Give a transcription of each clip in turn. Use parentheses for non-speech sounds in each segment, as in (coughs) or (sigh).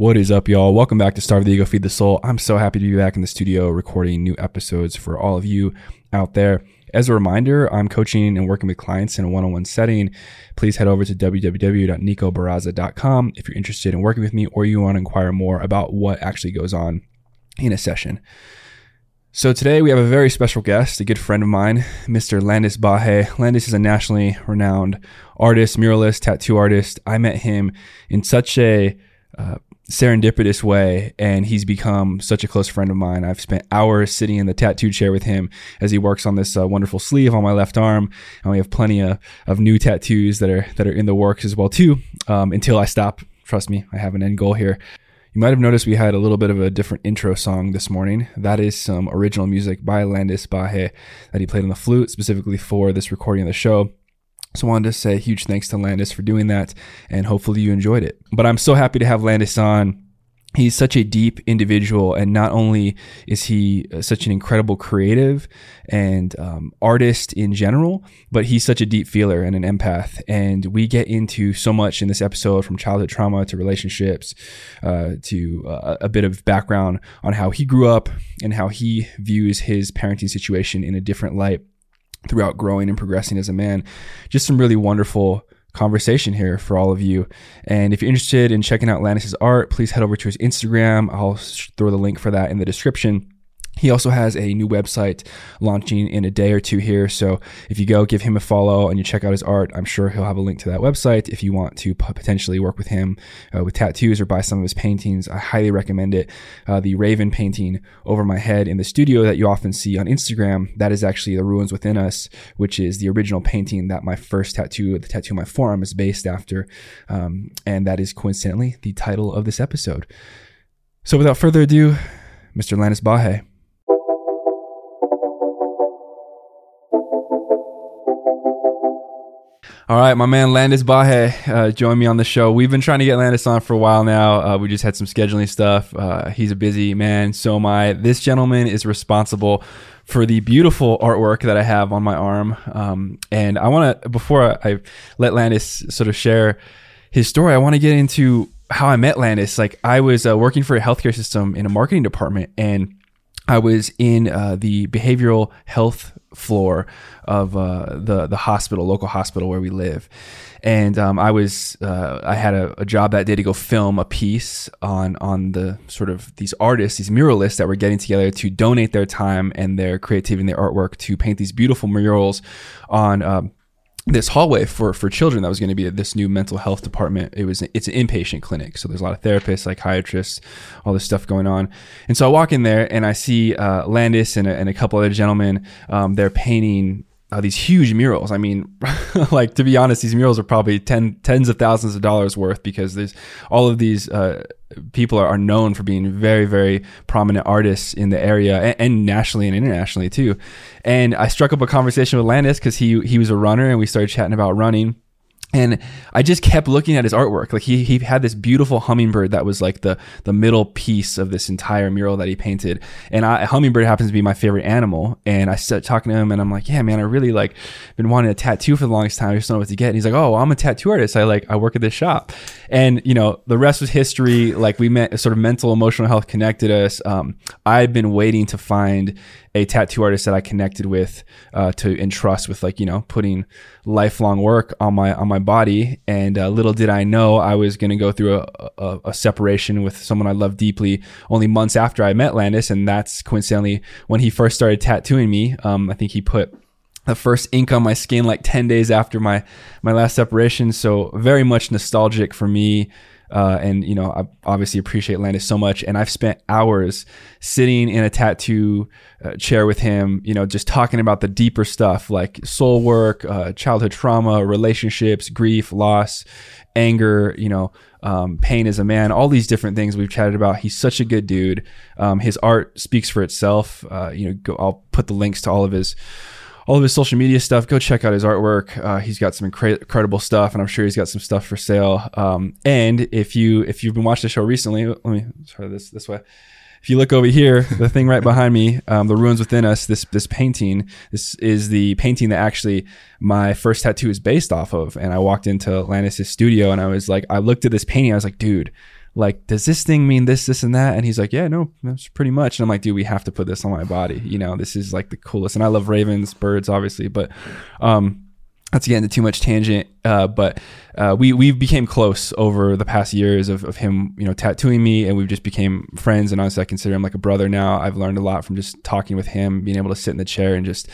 What is up, y'all? Welcome back to Starve the Ego, Feed the Soul. I'm so happy to be back in the studio recording new episodes for all of you out there. As a reminder, I'm coaching and working with clients in a one on one setting. Please head over to www.nicobaraza.com if you're interested in working with me or you want to inquire more about what actually goes on in a session. So today we have a very special guest, a good friend of mine, Mr. Landis Baje. Landis is a nationally renowned artist, muralist, tattoo artist. I met him in such a uh, serendipitous way and he's become such a close friend of mine i've spent hours sitting in the tattoo chair with him as he works on this uh, wonderful sleeve on my left arm and we have plenty of, of new tattoos that are that are in the works as well too um, until i stop trust me i have an end goal here you might have noticed we had a little bit of a different intro song this morning. That is some original music by Landis Baje that he played on the flute specifically for this recording of the show. So I wanted to say huge thanks to Landis for doing that, and hopefully you enjoyed it. But I'm so happy to have Landis on. He's such a deep individual, and not only is he uh, such an incredible creative and um, artist in general, but he's such a deep feeler and an empath. And we get into so much in this episode from childhood trauma to relationships uh, to uh, a bit of background on how he grew up and how he views his parenting situation in a different light throughout growing and progressing as a man. Just some really wonderful conversation here for all of you. And if you're interested in checking out Landis's art, please head over to his Instagram. I'll throw the link for that in the description. He also has a new website launching in a day or two here. So if you go give him a follow and you check out his art, I'm sure he'll have a link to that website. If you want to potentially work with him uh, with tattoos or buy some of his paintings, I highly recommend it. Uh, the Raven painting over my head in the studio that you often see on Instagram, that is actually the Ruins Within Us, which is the original painting that my first tattoo, the tattoo on my forearm, is based after. Um, and that is coincidentally the title of this episode. So without further ado, Mr. Landis Baje. All right, my man Landis Baje uh, me on the show. We've been trying to get Landis on for a while now. Uh, we just had some scheduling stuff. Uh, he's a busy man, so am I. This gentleman is responsible for the beautiful artwork that I have on my arm. Um, and I want to, before I, I let Landis sort of share his story, I want to get into how I met Landis. Like, I was uh, working for a healthcare system in a marketing department, and I was in uh, the behavioral health floor of uh, the the hospital, local hospital where we live, and um, I was uh, I had a, a, job that day to go film a piece on on the sort of these artists, these muralists that were getting together to donate their time and their creativity and their artwork to paint these beautiful murals on. Um, this hallway for for children that was going to be this new mental health department. It was it's an inpatient clinic, so there's a lot of therapists, psychiatrists, all this stuff going on. And so I walk in there and I see uh, Landis and a, and a couple other gentlemen. Um, they're painting uh, these huge murals. I mean, (laughs) like to be honest, these murals are probably ten, tens of thousands of dollars worth because there's all of these uh, people are, are, known for being very, very prominent artists in the area and, and, nationally and internationally too. And I struck up a conversation with Landis because he he was a runner and we started chatting about running and I just kept looking at his artwork. Like he he had this beautiful hummingbird that was like the the middle piece of this entire mural that he painted. And I, hummingbird happens to be my favorite animal. And I started talking to him, and I'm like, yeah, man, I really like been wanting a tattoo for the longest time. I just don't know what to get. And he's like, oh, I'm a tattoo artist. I like I work at this shop. And you know, the rest was history. Like we met, sort of mental emotional health connected us. Um, I've been waiting to find a tattoo artist that I connected with uh, to entrust with like you know putting lifelong work on my on my body. And uh, little did I know I was going to go through a, a, a, separation with someone I love deeply only months after I met Landis, and that's coincidentally when he first started tattooing me. Um, I think he put the first ink on my skin like 10 days after my my last separation so very much nostalgic for me uh, and you know, I obviously appreciate Landis so much, and I've spent hours sitting in a tattoo uh, chair with him, you know, just talking about the deeper stuff like soul work, uh, childhood trauma, relationships, grief, loss, anger, you know, um, pain as a man, all these different things we've chatted about. He's such a good dude. Um, his art speaks for itself. Uh, you know, go, I'll put the links to all of his all of his social media stuff. Go check out his artwork. Uh, he's got some incre- incredible stuff, and I'm sure he's got some stuff for sale. Um, and if you if you've been watching the show recently, let me try this this way. If you look over here, the thing right behind me, um, the ruins within us. This this painting. This is the painting that actually my first tattoo is based off of. And I walked into Landis's studio, and I was like, I looked at this painting. I was like, dude like, does this thing mean this, this, and that? And he's like, yeah, no, that's pretty much. And I'm like, dude, we have to put this on my body. You know, this is like the coolest. And I love ravens, birds, obviously, but, um, get into too much tangent, uh, but uh, we we became close over the past years of, of him, you know, tattooing me, and we've just became friends. And honestly, I consider him like a brother now. I've learned a lot from just talking with him, being able to sit in the chair and just,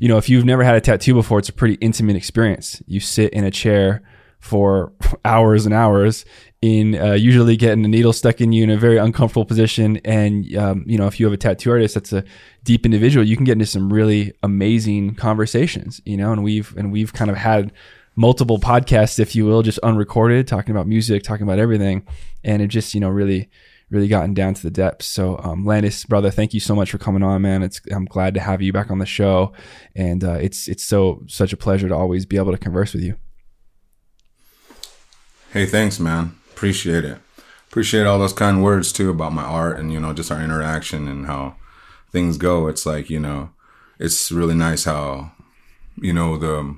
you know, if you've never had a tattoo before, it's a pretty intimate experience. You sit in a chair for (laughs) hours and hours in uh, usually getting a needle stuck in you in a very uncomfortable position. And, um, you know, if you have a tattoo artist that's a deep individual, you can get into some really amazing conversations, you know, and we've, and we've kind of had multiple podcasts, if you will, just unrecorded, talking about music, talking about everything. And it just, you know, really, really gotten down to the depths. So, um, Landis, brother, thank you so much for coming on, man. It's, I'm glad to have you back on the show. And, uh, it's, it's so, such a pleasure to always be able to converse with you. Hey, thanks, man appreciate it. Appreciate all those kind words too about my art and you know just our interaction and how things go. It's like you know, it's really nice how you know the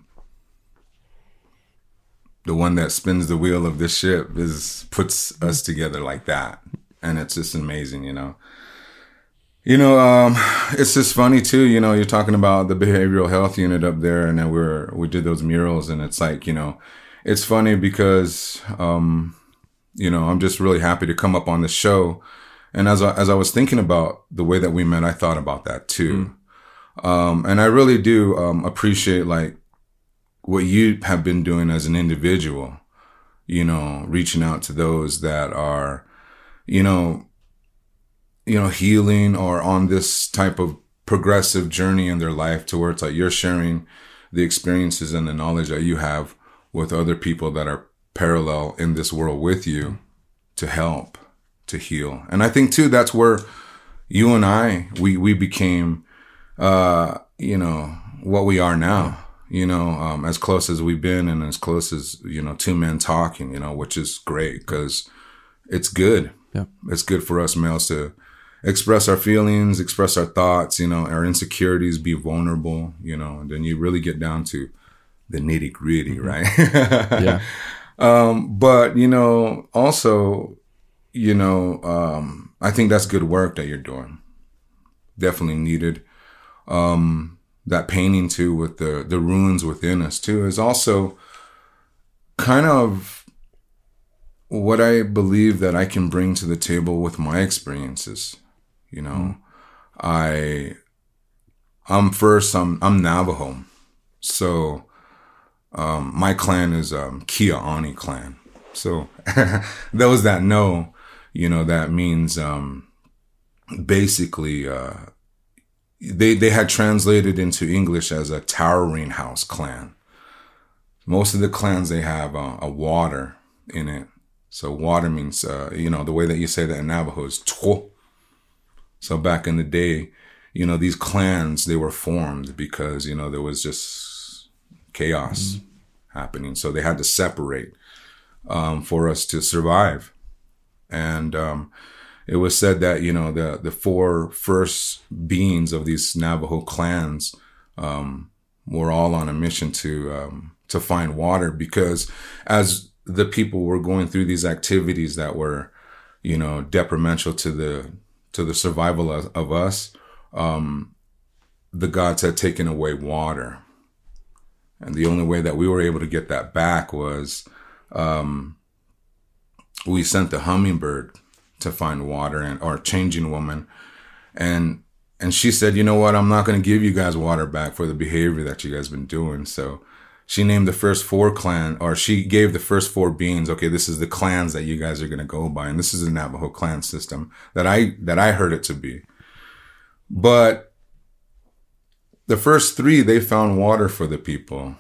the one that spins the wheel of this ship is puts us together like that, and it's just amazing, you know. You know, um, it's just funny too. You know, you're talking about the behavioral health unit up there, and then we're we did those murals, and it's like you know, it's funny because um, you know, I'm just really happy to come up on the show. And as I, as I was thinking about the way that we met, I thought about that too. Mm. Um, and I really do um, appreciate like what you have been doing as an individual, you know, reaching out to those that are, you know, you know, healing or on this type of progressive journey in their life to where it's like you're sharing the experiences and the knowledge that you have with other people that are parallel in this world with you to help to heal. And i think too that's where you and i we we became uh you know what we are now you know um as close as we've been and as close as you know two men talking you know which is great because it's good. Yeah. It's good for us males to express our feelings express our thoughts you know our insecurities be vulnerable you know and then you really get down to the nitty gritty mm-hmm. right? (laughs) Yeah um, but you know, also, you know, um, I think that's good work that you're doing. Definitely needed. Um, that painting too with the the ruins within us too is also kind of what I believe that I can bring to the table with my experiences. You know, mm. I I'm first I'm I'm Navajo. So um, my clan is um, Kia'ani clan. So (laughs) those that know, you know, that means um, basically uh, they they had translated into English as a towering house clan. Most of the clans they have uh, a water in it. So water means uh, you know the way that you say that in Navajo is two. So back in the day, you know these clans they were formed because you know there was just chaos mm-hmm. happening. So they had to separate um, for us to survive. And um, it was said that you know the the four first beings of these Navajo clans um, were all on a mission to um, to find water because as the people were going through these activities that were you know detrimental to the to the survival of, of us um, the gods had taken away water and the only way that we were able to get that back was um, we sent the hummingbird to find water and or changing woman. And and she said you know what? I'm not going to give you guys water back for the behavior that you guys been doing. So she named the first four clan or she gave the first four beings okay this is the clans that you guys are going to go by. And this is the navajo clan system that i that i heard it to be. But the first three they found water for the people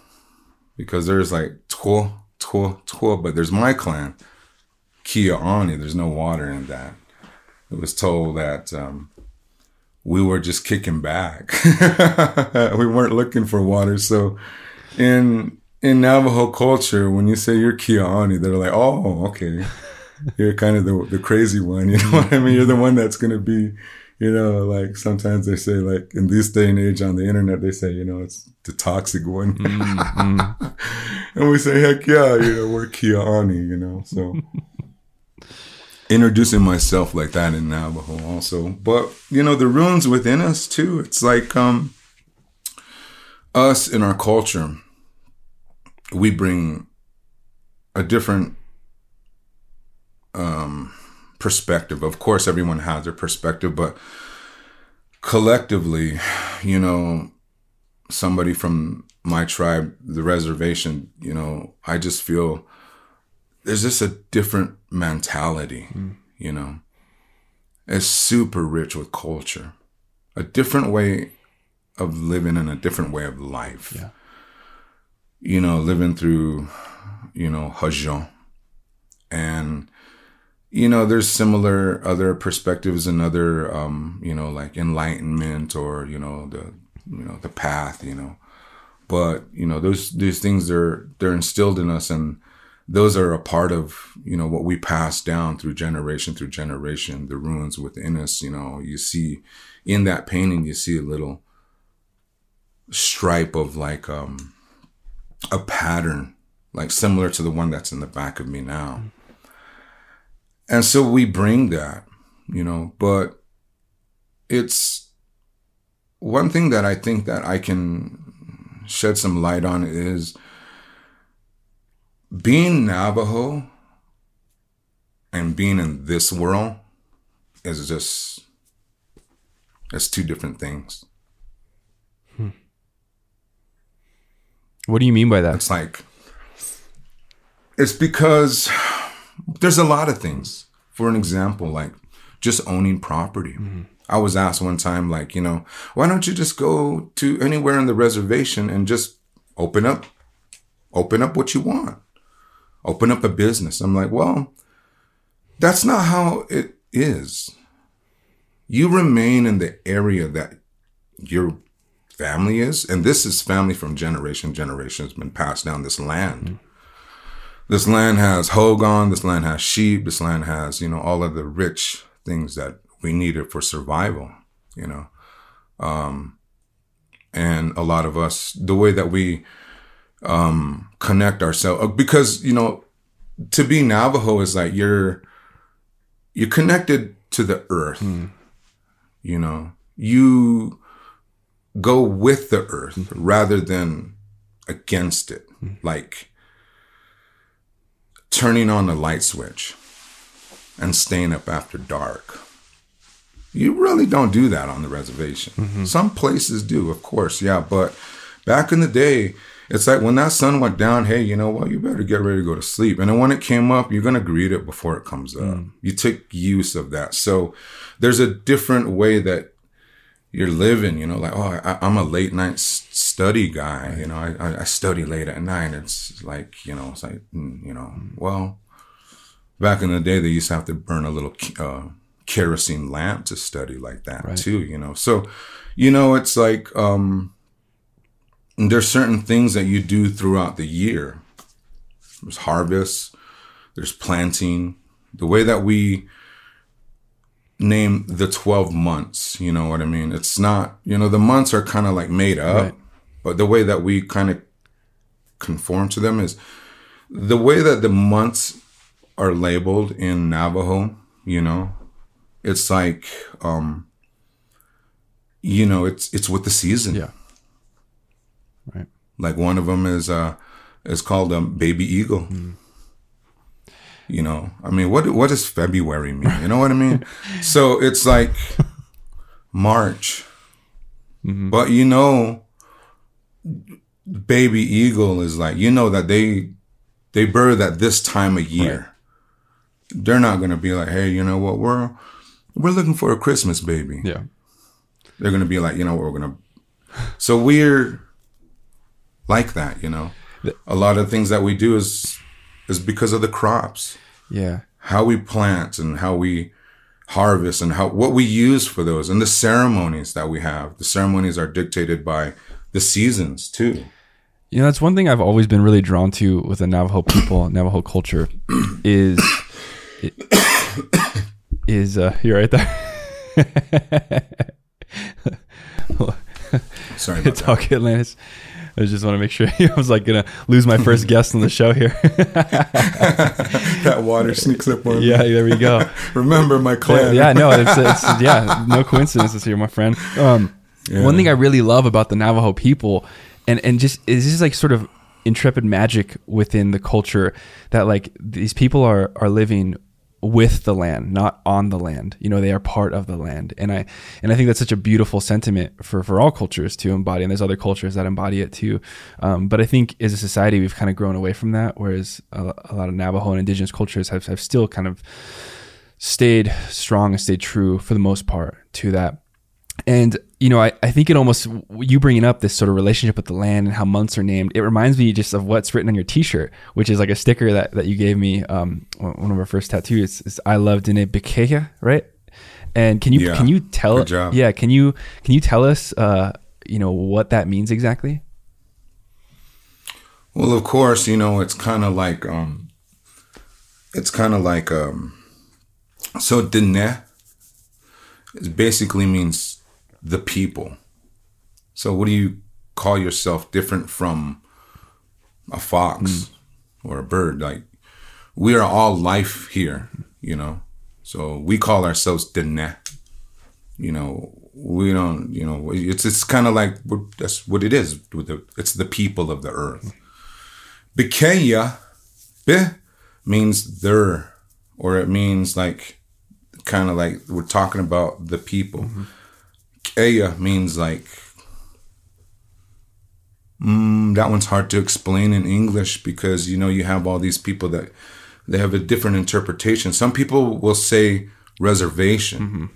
because there's like Twa, Twa, Twa, but there's my clan, Kia'ani. There's no water in that. It was told that um, we were just kicking back. (laughs) we weren't looking for water. So in in Navajo culture, when you say you're Kia'ani, they're like, oh, okay. You're kind of the, the crazy one. (laughs) You know what I mean? You're the one that's going to be you know, like sometimes they say, like in this day and age on the internet, they say, you know, it's the toxic one. Mm-hmm. (laughs) and we say, heck yeah, you know, we're Kia'ani, you know, so. (laughs) introducing myself like that in Navajo also. But you know, the ruins within us too. It's like um us in our culture, we bring a different um perspective. Of course everyone has their perspective, but collectively, you know, somebody from my tribe, the reservation, you know, I just feel there's just a different mentality, mm. you know. It's super rich with culture, a different way of living and a different way of life. Yeah. You know, living through, you know, Hajan. And, you know, there's similar other perspectives and other, um, you know, like enlightenment or, you know, the, you know, the path, you know. But, you know, those, those things are, they're instilled in us and, those are a part of you know what we pass down through generation through generation the ruins within us you know you see in that painting you see a little stripe of like um a pattern like similar to the one that's in the back of me now and so we bring that you know but it's one thing that i think that i can shed some light on is being Navajo and being in this world is just it's two different things. Hmm. What do you mean by that? It's like it's because there's a lot of things. For an example, like just owning property. Mm-hmm. I was asked one time, like, you know, why don't you just go to anywhere in the reservation and just open up, open up what you want? open up a business. I'm like, well, that's not how it is. You remain in the area that your family is, and this is family from generation generation has been passed down this land. Mm-hmm. This land has hogan, this land has sheep, this land has, you know, all of the rich things that we needed for survival, you know. Um, and a lot of us, the way that we um, connect ourselves uh, because you know to be Navajo is like you're you're connected to the earth. Mm. You know, you go with the earth rather than against it. Mm. Like turning on the light switch and staying up after dark. You really don't do that on the reservation. Mm-hmm. Some places do, of course, yeah, but back in the day, it's like when that sun went down, hey, you know what? You better get ready to go to sleep. And then when it came up, you're going to greet it before it comes up. Mm. You took use of that. So there's a different way that you're living, you know, like, oh, I, am a late night study guy. You know, I, I study late at night. It's like, you know, it's like, mm, you know, well, back in the day, they used to have to burn a little uh, kerosene lamp to study like that right. too, you know. So, you know, it's like, um, there's certain things that you do throughout the year. There's harvest, there's planting. The way that we name the 12 months, you know what I mean? It's not, you know, the months are kind of like made up, right. but the way that we kind of conform to them is the way that the months are labeled in Navajo, you know, it's like, um, you know, it's, it's with the season. Yeah. Right. Like one of them is uh is called um baby eagle. Mm. You know, I mean, what what does February mean? You know what I mean? (laughs) so it's like March, mm-hmm. but you know, baby eagle is like you know that they they birth at this time of year. Right. They're not gonna be like, hey, you know what? We're we're looking for a Christmas baby. Yeah. They're gonna be like, you know, what, we're gonna. So we're like that, you know. A lot of things that we do is is because of the crops. Yeah. How we plant and how we harvest and how what we use for those and the ceremonies that we have. The ceremonies are dictated by the seasons too. You know, that's one thing I've always been really drawn to with the Navajo people, (coughs) Navajo culture, (coughs) is (coughs) is uh, you're right there. (laughs) Sorry, about it's all good, Atlantis I just want to make sure (laughs) I was like gonna lose my first (laughs) guest on the show here. (laughs) that water sneaks up on yeah, me. there we go. Remember my clan. Yeah, no, it's, it's yeah, no coincidences here, my friend. Um, Yeah. One thing I really love about the Navajo people, and and just is just like sort of intrepid magic within the culture that like these people are are living with the land, not on the land. You know, they are part of the land, and I and I think that's such a beautiful sentiment for for all cultures to embody. And there's other cultures that embody it too. Um, but I think as a society, we've kind of grown away from that. Whereas a, a lot of Navajo and indigenous cultures have have still kind of stayed strong and stayed true for the most part to that. And you know, I, I think it almost you bringing up this sort of relationship with the land and how months are named. It reminds me just of what's written on your T-shirt, which is like a sticker that, that you gave me. Um, one of our first tattoos. Is, I love Dine Bikeya, right? And can you Yeah. can you tell? Yeah, can you can you tell us, uh, you know, what that means exactly? Well, of course, you know, it's kind of like, um, it's kind of like, um, so Dene it basically means the people. So what do you call yourself different from a fox hmm. or a bird? Like, we are all life here, you know? So we call ourselves Dene. You know, we don't, you know, it's, it's kind of like, that's what it is. with the- It's the people of the earth. Bikeya, be means there, or it means like kind of like we're talking about the people. Mm-hmm. Keya means like mm, that one's hard to explain in English because you know you have all these people that they have a different interpretation. Some people will say reservation,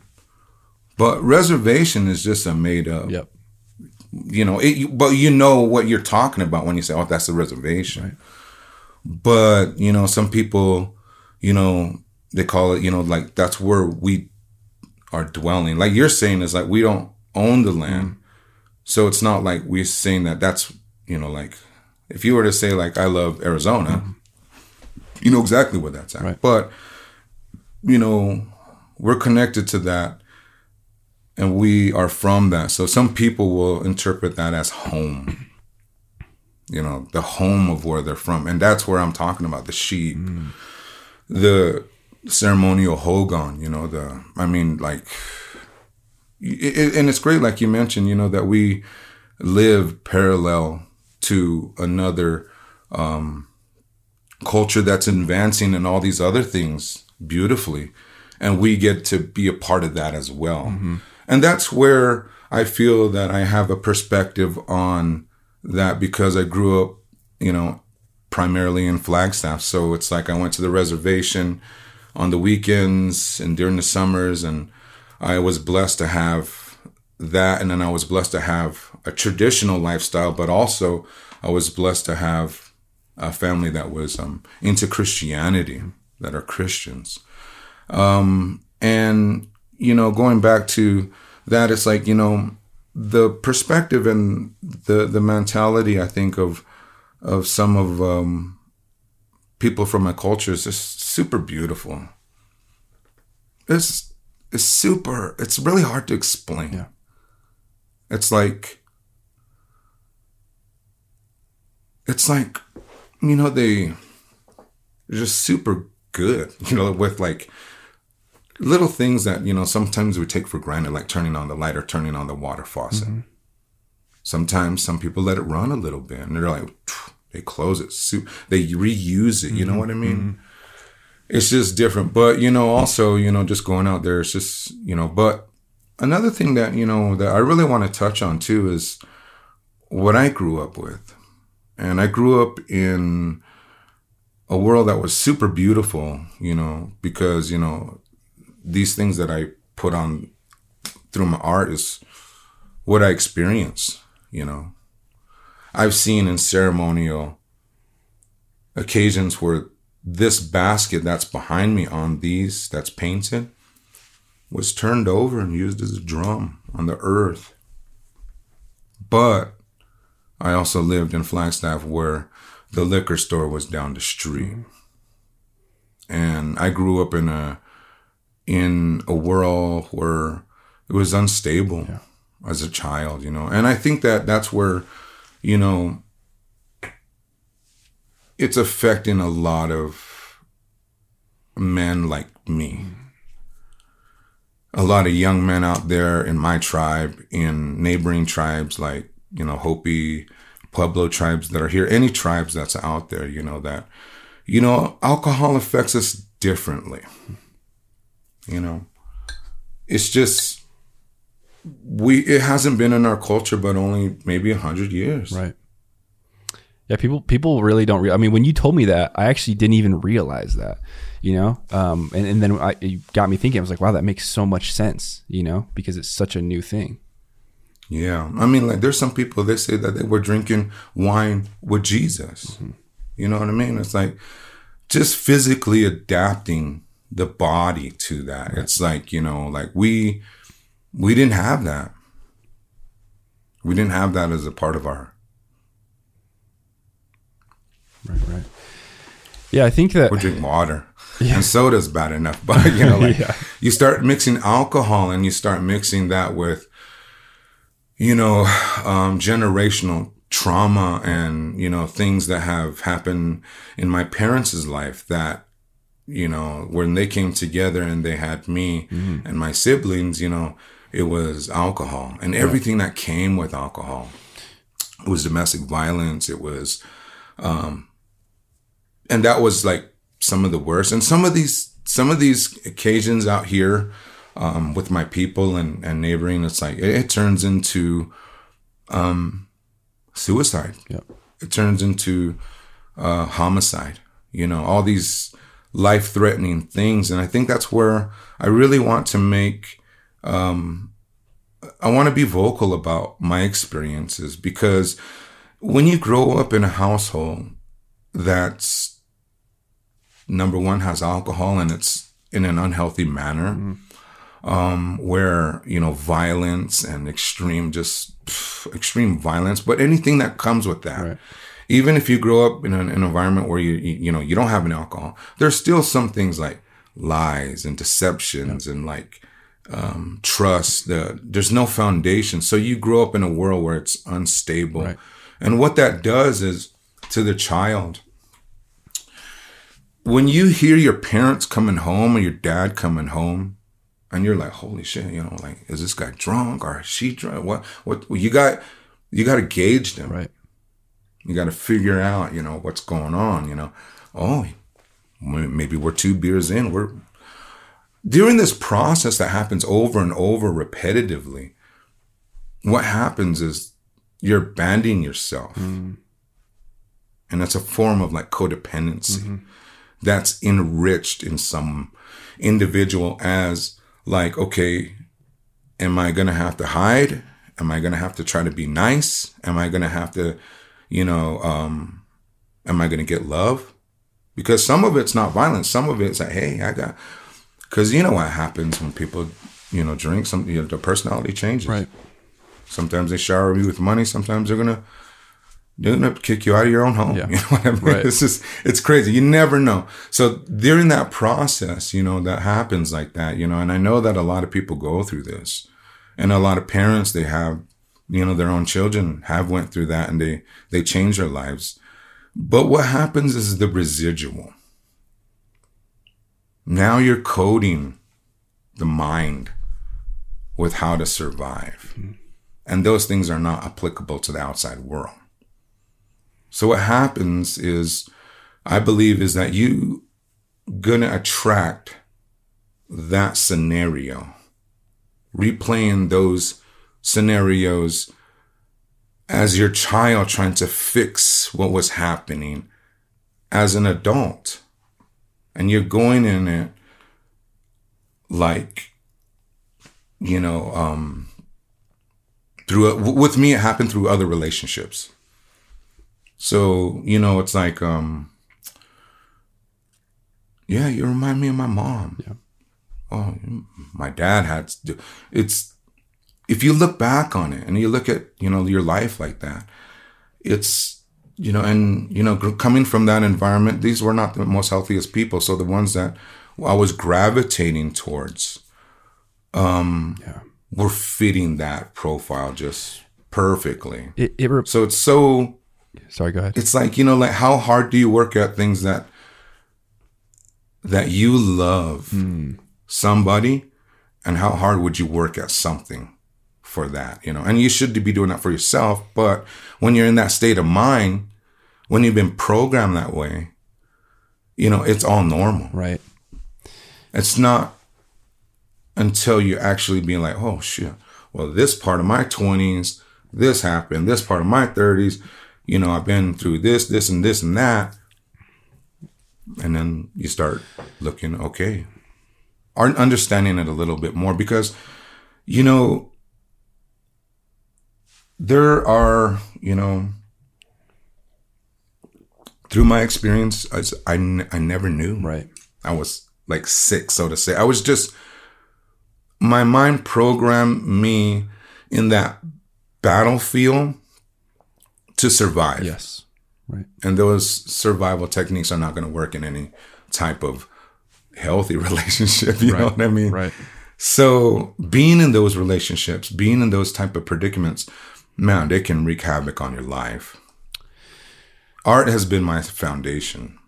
but reservation is just a made up. Yep. you know it, but you know what you're talking about when you say oh that's a reservation. But you know some people you know they call it you know like that's where we are dwelling like you're saying is like we don't own the land so it's not like we're saying that that's you know like if you were to say like i love arizona you know exactly where that's at Right. but you know we're connected to that and we are from that. So some people will interpret that as home. You know, the home of where they're from. And that's where I'm talking about the sheep, mm. the ceremonial hogan, you know, the, I mean, like, it, and it's great, like you mentioned, you know, that we live parallel to another um, culture that's advancing and all these other things beautifully. And we get to be a part of that as well. And that's where I feel that I have a perspective on that because I grew up, you know, primarily in Flagstaff. So it's like I went to the reservation on the weekends and during the summers, and I was blessed to have that. And then I was blessed to have a traditional lifestyle, but also I was blessed to have a family that was um, into Christianity, that are Christians. Um, and, you know, going back to that, it's like, you know, the perspective and the, the mentality, I think, of, of some of um, people from my culture is just super beautiful. It's, it's super, it's really hard to explain. Yeah. It's like, it's like, you know, they, they're just super good, (laughs) you know, with like little things that, you know, sometimes we take for granted, like turning on the light or turning on the water faucet. Mm-hmm. Sometimes some people let it run a little bit and they're like, "Phew," they close it, they reuse it. You know mm-hmm, what I mean? Mm-hmm. It's just different. But, you know, also, you know, just going out there, it's just, you know, but another thing that, you know, that I really want to touch on too is what I grew up with. And I grew up in a world that was super beautiful, you know, because, you know, these things that I put on through my art is what I experience, you know. I've seen in ceremonial occasions where this basket that's behind me on these that's painted was turned over and used as a drum on the earth. But I also lived in Flagstaff where the liquor store was down the street. And I grew up in a in a world where it was unstable as a child, you know. And I think that that's where you know, it's affecting a lot of men like me. A lot of young men out there in my tribe, in neighboring tribes like, you know, Hopi, Pueblo tribes that are here, any tribes that's out there, you know, that, you know, alcohol affects us differently. You know, it's just, we, it hasn't been in our culture, but only maybe a hundred years. Right. Yeah, people people really don't. Re- I mean, when you told me that, I actually didn't even realize that. You know, um, and and then I, it got me thinking. I was like, wow, that makes so much sense. You know, because it's such a new thing. Yeah, I mean, like there's some people they say that they were drinking wine with Jesus. Mm-hmm. You know what I mean? It's like just physically adapting the body to that. Right. It's like you know, like we we didn't have that. We didn't have that as a part of our right, right. Yeah, I think that we drink water. (laughs) Yeah. And soda's bad enough, (laughs) but you know, like yeah. you start mixing alcohol and you start mixing that with, you know, um, generational trauma and you know things that have happened in my parents' life that you know when they came together and they had me mm. and my siblings you know it was alcohol and everything that came with alcohol it was domestic violence it was um, and that was like some of the worst. And some of these some of these occasions out here um, with my people and, and neighboring, it's like it, it turns into um, suicide. Yep. It turns into uh, homicide. You know, all these life threatening things, and I think that's where I really want to make. Um, I want to be vocal about my experiences because when you grow up in a household that's number one has alcohol and it's in an unhealthy manner mm um, where you know violence and extreme just pff, extreme violence but anything that comes with that. Right. even if you grow up in an, an environment where you, you, you know you don't have an alcohol there's still some things like lies and deceptions and like um, trust the, there's no foundation so you grow up in a world where it's unstable right. and what that does is to the child when you hear your parents coming home or your dad coming home, and you're like, holy shit, you know, like, is this guy drunk or is she drunk? What, what, you got, you got to gauge them. Right. You got to figure out, you know, what's going on, you know. Oh, maybe we're two beers in. We're, during this process that happens over and over repetitively, what happens is you're banding yourself. Mm. And that's a form of like codependency. Mm-hmm that's enriched in some individual as like, okay, am I going to have to hide? Am I going to have to try to be nice? Am I going to have to, you know, um, am I going to get love? Because some of it's not violence. Some of it's like, hey, I got, because you know what happens when people, you know, drink. Some you know, the personality changes. Right. Sometimes they shower me with money. Sometimes they're gonna they're gonna kick you out of your own home. Yeah. (laughs) You know what I mean? Right. It's just it's crazy. You never know. So during that process, you know, that happens like that, you know, and I know that a lot of people go through this. And a lot of parents they have, you know, their own children have went through that and they they change their lives. But what happens is the residual. Now you're coding the mind with how to survive. Mm-hmm. And those things are not applicable to the outside world. So what happens is, I believe, is that you gonna attract that scenario, replaying those scenarios as your child trying to fix what was happening as an adult. And you're going in it like, you know, um, through, with me, it happened through other relationships. So, you know, it's like, um, yeah, you remind me of my mom. Yeah. Oh, my dad had to do it's if you look back on it and you look at, you know, your life like that, it's, you know, and, you know, coming from that environment, these were not the most healthiest people. So the ones that I was gravitating towards, um, yeah. were fitting that profile just perfectly. It, it re- So it's so sorry, go ahead. it's like you know like how hard do you work at things that that you love somebody and how hard would you work at something for that you know and you should be doing that for yourself but when you're in that state of mind when you've been programmed that way you know it's all normal Right. it's not until you actually being like, oh shit, well, this part of my 20s, this happened, this part of my 30s, you know, I've been through this, this, and this, and that. And then you start looking, okay, understanding it a little bit more because, you know, there are, you know, through my experience, I, I, n- I never knew. Right. I was like sick, so to say. I was just, my mind programmed me in that battlefield to survive. Yes. Right. And those survival techniques are not going to work in any type of healthy (laughs) relationship. You know what I mean? Right. So being in those relationships, being in those type of predicaments, man, they can wreak havoc on your life. Art has been my foundation.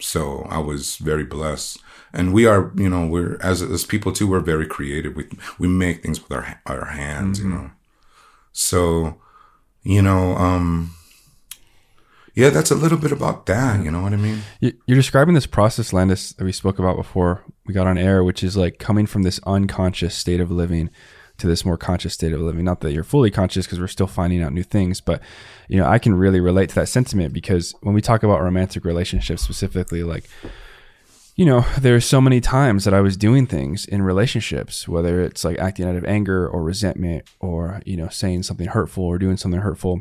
So I was very blessed. And we are, you know, we're as as people too, we're very creative. We we make things with our our hands, you know. So, you know, um yeah, that's a little bit about that, you know what I mean? You- You're describing this process, Landis, that we spoke about before we got on air, which is like coming from this unconscious state of living to this more conscious state of living. Not that you're fully conscious because we're still finding out new things, but you know, I can really relate to that sentiment because when we talk about romantic relationships specifically, like you know, there's so many times that I was doing things in relationships, whether it's like acting out of anger or resentment or, you know, saying something hurtful or doing something hurtful,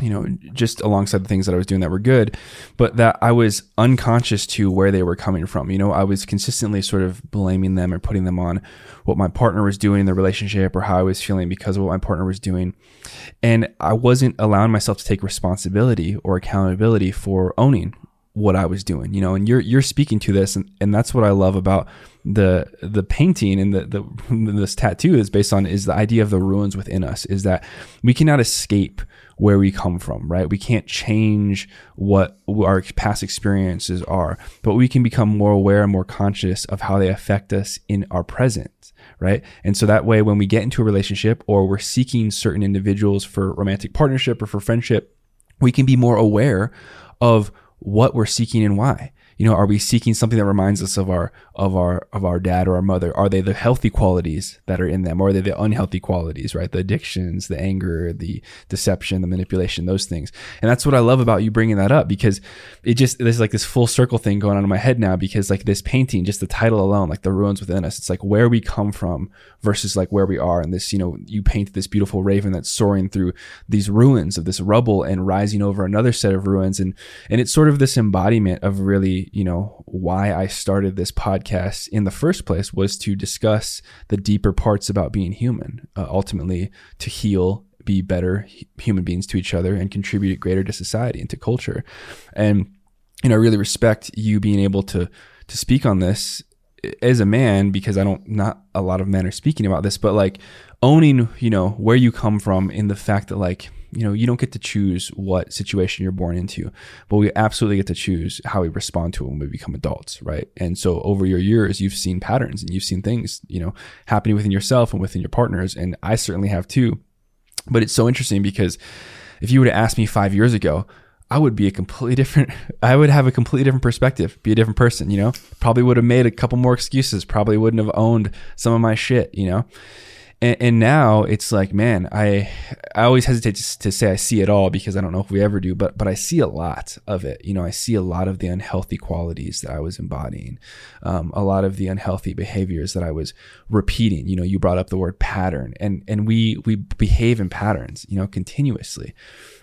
you know, just alongside the things that I was doing that were good, but that I was unconscious to where they were coming from. You know, I was consistently sort of blaming them and putting them on what my partner was doing in the relationship or how I was feeling because of what my partner was doing. And I wasn't allowing myself to take responsibility or accountability for owning what I was doing, you know, and you're you're speaking to this, and, and that's what I love about the the painting and the, the (laughs) this tattoo is based on is the idea of the ruins within us is that we cannot escape where we come from, right? We can't change what our past experiences are, but we can become more aware and more conscious of how they affect us in our present, right? And so that way, when we get into a relationship or we're seeking certain individuals for romantic partnership or for friendship, we can be more aware of what we're seeking and why. You know, are we seeking something that reminds us of our of our of our dad or our mother? Are they the healthy qualities that are in them, or are they the unhealthy qualities? Right, the addictions, the anger, the deception, the manipulation, those things. And that's what I love about you bringing that up because it just there's like this full circle thing going on in my head now because like this painting, just the title alone, like the ruins within us. It's like where we come from versus like where we are. And this, you know, you paint this beautiful raven that's soaring through these ruins of this rubble and rising over another set of ruins, and and it's sort of this embodiment of really you know, why I started this podcast in the first place was to discuss the deeper parts about being human, uh, ultimately to heal, be better human beings to each other, and contribute greater to society and to culture. And, you know, I really respect you being able to, to speak on this as a man because I don't, not a lot of men are speaking about this, but like owning, you know, where you come from in the fact that like, you know, you don't get to choose what situation you're born into, but we absolutely get to choose how we respond to it when we become adults, right? And so over your years, you've seen patterns and you've seen things, you know, happening within yourself and within your partners. And I certainly have too. But it's so interesting because if you were to ask me five years ago, I would be a completely different, (laughs) I would have a completely different perspective, be a different person, you know, probably would have made a couple more excuses, probably wouldn't have owned some of my shit, you know? And, and, now it's like, man, I I always hesitate to, to, say I see it all because I don't know if we ever do, but but I see a lot of it. You know, I see a lot of the unhealthy qualities that I was embodying, um, a lot of the unhealthy behaviors that I was repeating. You know, you brought up the word pattern, and and we we behave in patterns, you know, continuously,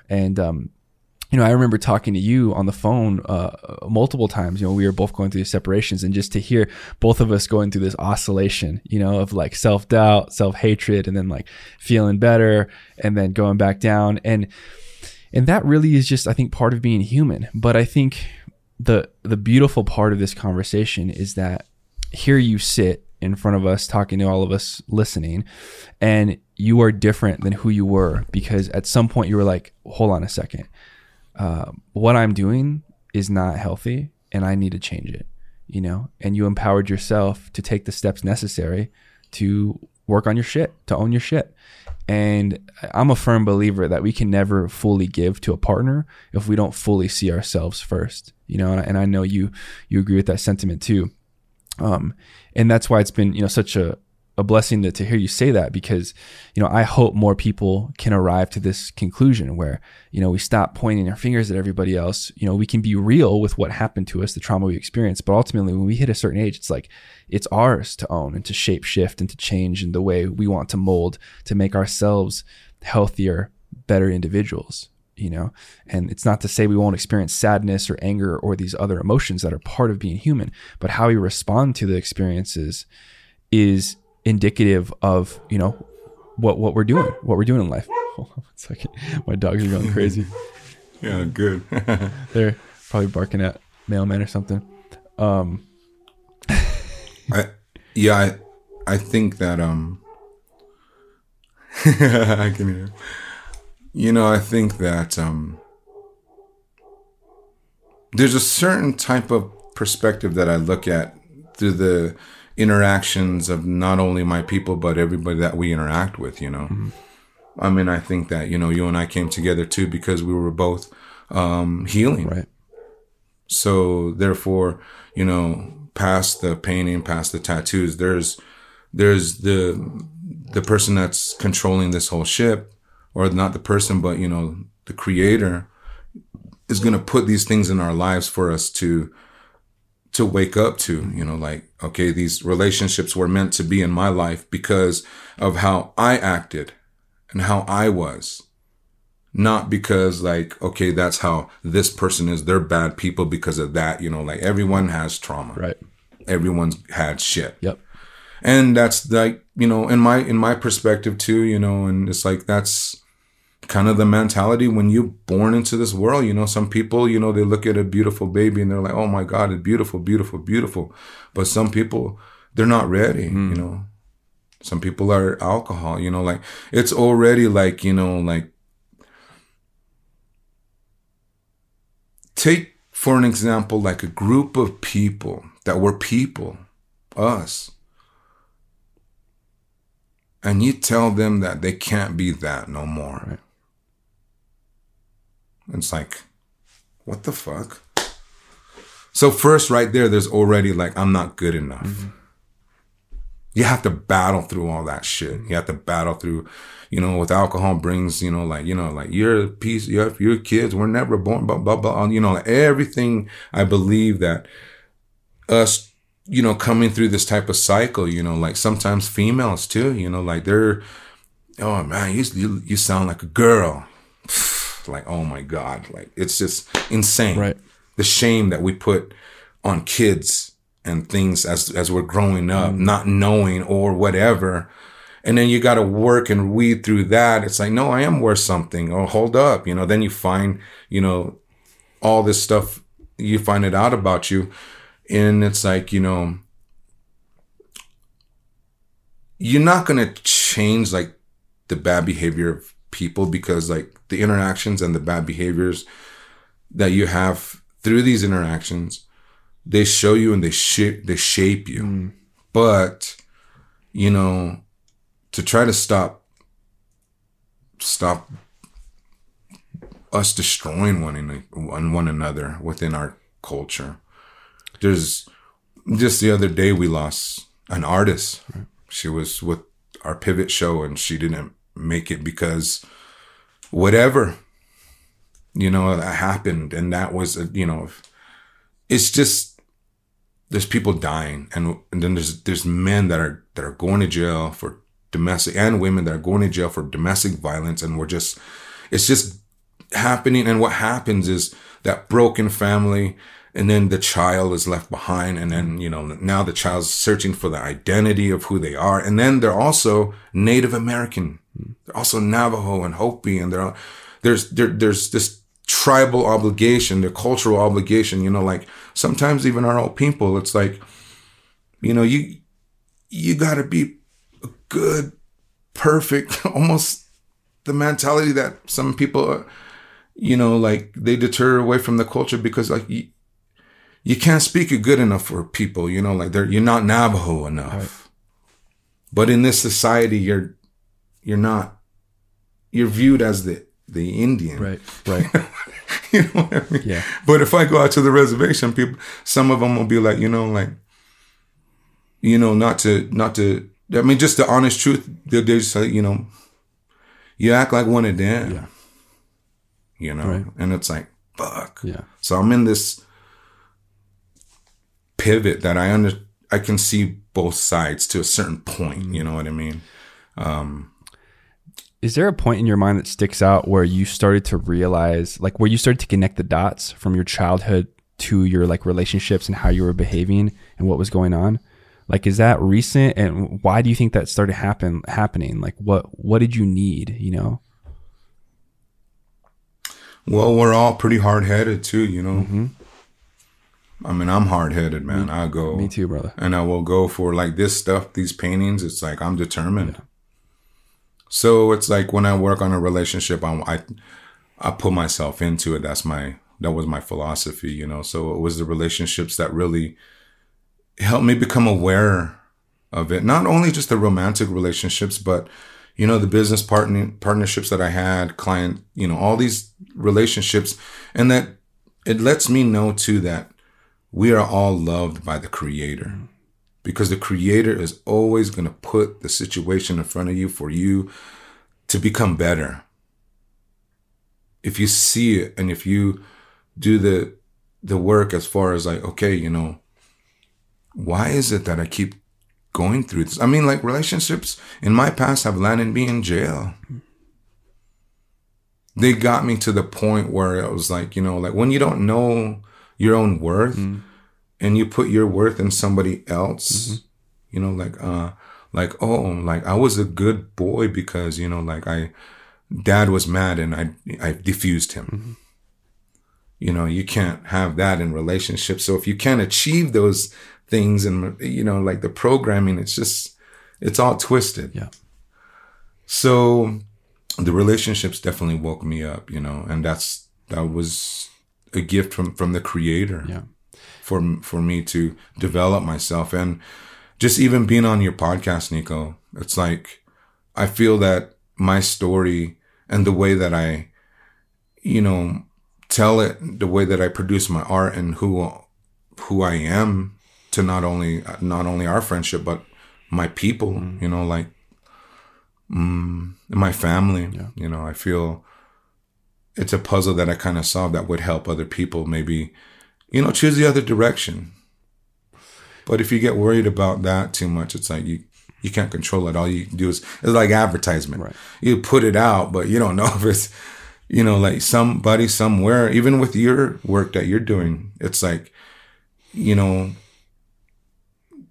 and um, you know, I remember talking to you on the phone uh, multiple times. You know, we were both going through separations, and just to hear both of us going through this oscillation, you know, of like self doubt, self hatred, and then like feeling better, and then going back down, and and that really is just, I think, part of being human. But I think the the beautiful part of this conversation is that here you sit in front of us, talking to all of us listening, and you are different than who you were because at some point you were like, hold on a second. Uh, what I'm doing is not healthy and I need to change it, you know? And you empowered yourself to take the steps necessary to work on your shit, to own your shit. And I'm a firm believer that we can never fully give to a partner if we don't fully see ourselves first, you know? And I, and I know you, you agree with that sentiment too. Um, and that's why it's been, you know, such a, a blessing to, to hear you say that because, you know, I hope more people can arrive to this conclusion where, you know, we stop pointing our fingers at everybody else. You know, we can be real with what happened to us, the trauma we experienced. But ultimately, when we hit a certain age, it's like, it's ours to own and to shape shift and to change in the way we want to mold to make ourselves healthier, better individuals you know and it's not to say we won't experience sadness or anger or these other emotions that are part of being human but how we respond to the experiences is indicative of you know what what we're doing, what we're doing in life. (laughs) Hold on one second, my dogs are going crazy. (laughs) yeah, good. (laughs) They're probably barking at mailman or something. Um, I yeah, I I think that um, I can hear. You know, I think that um, there's a certain type of perspective that I look at through the interactions of not only my people but everybody that we interact with you know? Mm-hmm. i mean i think that you know you and i came together too because we were both um healing. Right. So therefore you know past the painting past the tattoos there's there's the the person that's controlling this whole ship or not the person but you know the creator is going to put these things in our lives for us to to wake up to, you know, like, okay, these relationships were meant to be in my life because of how I acted and how I was. Not because like, okay, that's how this person is. They're bad people because of that. You know, like everyone has trauma. Right. Everyone's had shit. Yep. And that's like, you know, in my, in my perspective too, you know, and it's like, that's, kind of the mentality when you're born into this world. You know, some people, you know, they look at a beautiful baby and they're like, oh my God, it's beautiful, beautiful, beautiful. But some people, they're not ready, mm. you know. Some people are alcohol, you know, like it's already like, you know, like take for an example, like a group of people that were people, us, and you tell them that they can't be that no more. Right. It's like, what the fuck? So first, right there, there's already like, I'm not good enough. Mm-hmm. You have to battle through all that shit. You have to battle through, you know, with alcohol brings, you know, like, you know, like you're piece, you're, you're kids, we're never born, blah, blah, blah. You know, like everything I believe that us, you know, coming through this type of cycle, you know, like sometimes females too, you know, like they're, oh man, you, you, you sound like a girl like oh my god like it's just insane. Right. The shame that we put on kids and things as as we're growing up mm. not knowing or whatever. And then you got to work and weed through that. It's like no i am worth something. Oh hold up. You know then you find you know all this stuff you find it out about you. And it's like you know you're not going to change like the bad behavior of people because like the interactions and the bad behaviors that you have through these interactions they show you and they shape they shape you mm. but you know to try to stop stop us destroying one in, one another within our culture there's just the other day we lost an artist right. she was with our pivot show and she didn't make it because whatever, you know, that happened. And that was, uh, you know, it's just, there's people dying. And, and then there's, there's men that are, that are going to jail for domestic and women that are going to jail for domestic violence. And we're just, it's just happening. And what happens is that broken family, and then the child is left behind and then you know now the child's searching for the identity of who they are and then they're also native american they're also navajo and hopi and they're there's there, there's this tribal obligation the cultural obligation you know like sometimes even our old people it's like you know you you got to be a good, perfect, (laughs) almost the mentality that some people, are, you know, like they deter away from the culture because like you, you can't speak it good enough for people, you know, like they're, you're not Navajo enough. Right. But in this society, you're, you're not, you're viewed as the, the Indian. Right. (laughs) Right. you know what I mean? Yeah. But if I go out to the reservation, people, some of them will be like, you know, like, you know, not to, not to, I mean, just the honest truth. They, they just say, you know, you act like one of them. Yeah. You know, right. and it's like, fuck. Yeah. So I'm in this pivot that I under, I can see both sides to a certain point. Mm-hmm. You know what I mean? Um, is there a point in your mind that sticks out where you started to realize, like, where you started to connect the dots from your childhood to your like relationships and how you were behaving and what was going on? Like, is that recent? And why do you think that started happen happening? Like, what what did you need? You know. Well, we're all pretty hard headed too, you know. Mm-hmm. I mean, I'm hard headed, man. Me, I go. Me too, brother. And I will go for like this stuff, these paintings. It's like I'm determined. Yeah. So it's like when I work on a relationship, I'm, I I put myself into it. That's my that was my philosophy, you know. So it was the relationships that really helped me become aware of it. Not only just the romantic relationships, but you know the business partner partnerships that I had, client, you know, all these relationships, and that it lets me know too that we are all loved by the Creator because the creator is always going to put the situation in front of you for you to become better. If you see it and if you do the the work as far as like okay, you know, why is it that I keep going through this? I mean, like relationships in my past have landed me in jail. They got me to the point where it was like, you know, like when you don't know your own worth, mm and you put your worth in somebody else, mm-hmm. you know, like, uh, like, oh, like I was a good boy because, you know, like I, dad was mad and I, I diffused him. Mm-hmm. You know, you can't have that in relationships. So if you can't achieve those things and, you know, like the programming, it's just, it's all twisted. Yeah. So the relationships definitely woke me up, you know, and that's, that was a gift from, from the creator. Yeah for for me to develop myself and just even being on your podcast Nico it's like I feel that my story and the way that I you know tell it the way that I produce my art and who who I am to not only not only our friendship but my people mm. you know like mm, my family yeah. you know I feel it's a puzzle that I kind of solved that would help other people maybe you know, choose the other direction. But if you get worried about that too much, it's like you you can't control it. All you do is it's like advertisement. Right. You put it out, but you don't (laughs) know if it's you know like somebody somewhere. Even with your work that you're doing, it's like you know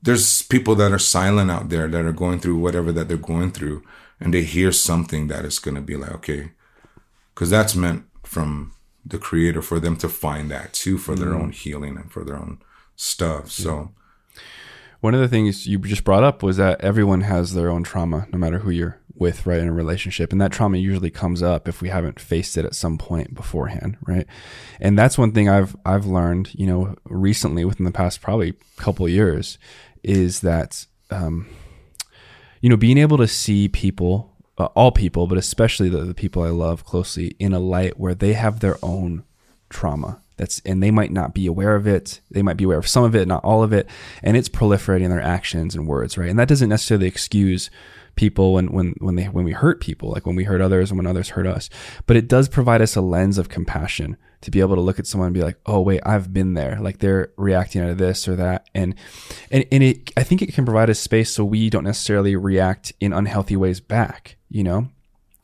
there's people that are silent out there that are going through whatever that they're going through, and they hear something that is going to be like okay, because that's meant from the creator for them to find that too for their mm. own healing and for their own stuff. So one of the things you just brought up was that everyone has their own trauma, no matter who you're with, right, in a relationship. And that trauma usually comes up if we haven't faced it at some point beforehand, right? And that's one thing I've I've learned, you know, recently within the past probably couple years, is that um, you know, being able to see people uh, all people, but especially the, the people I love closely, in a light where they have their own trauma. That's and they might not be aware of it. They might be aware of some of it, not all of it, and it's proliferating in their actions and words, right? And that doesn't necessarily excuse people when when when they when we hurt people, like when we hurt others and when others hurt us. But it does provide us a lens of compassion to be able to look at someone and be like, "Oh, wait, I've been there. Like they're reacting out of this or that." And and and it I think it can provide a space so we don't necessarily react in unhealthy ways back, you know?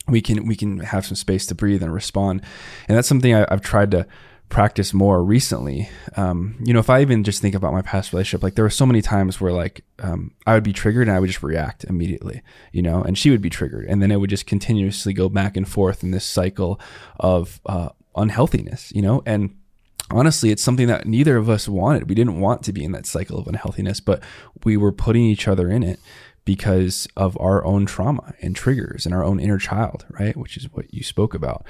We can we can have some space to breathe and respond. And that's something I, I've tried to practice more recently. Um, you know, if I even just think about my past relationship, like there were so many times where like um, I would be triggered and I would just react immediately, you know, and she would be triggered, and then it would just continuously go back and forth in this cycle of uh, unhealthiness, you know, and honestly, it's something that neither of us wanted. We didn't want to be in that cycle of unhealthiness, but we were putting each other in it because of our own trauma and triggers and our own inner child, right? Which is what you spoke about.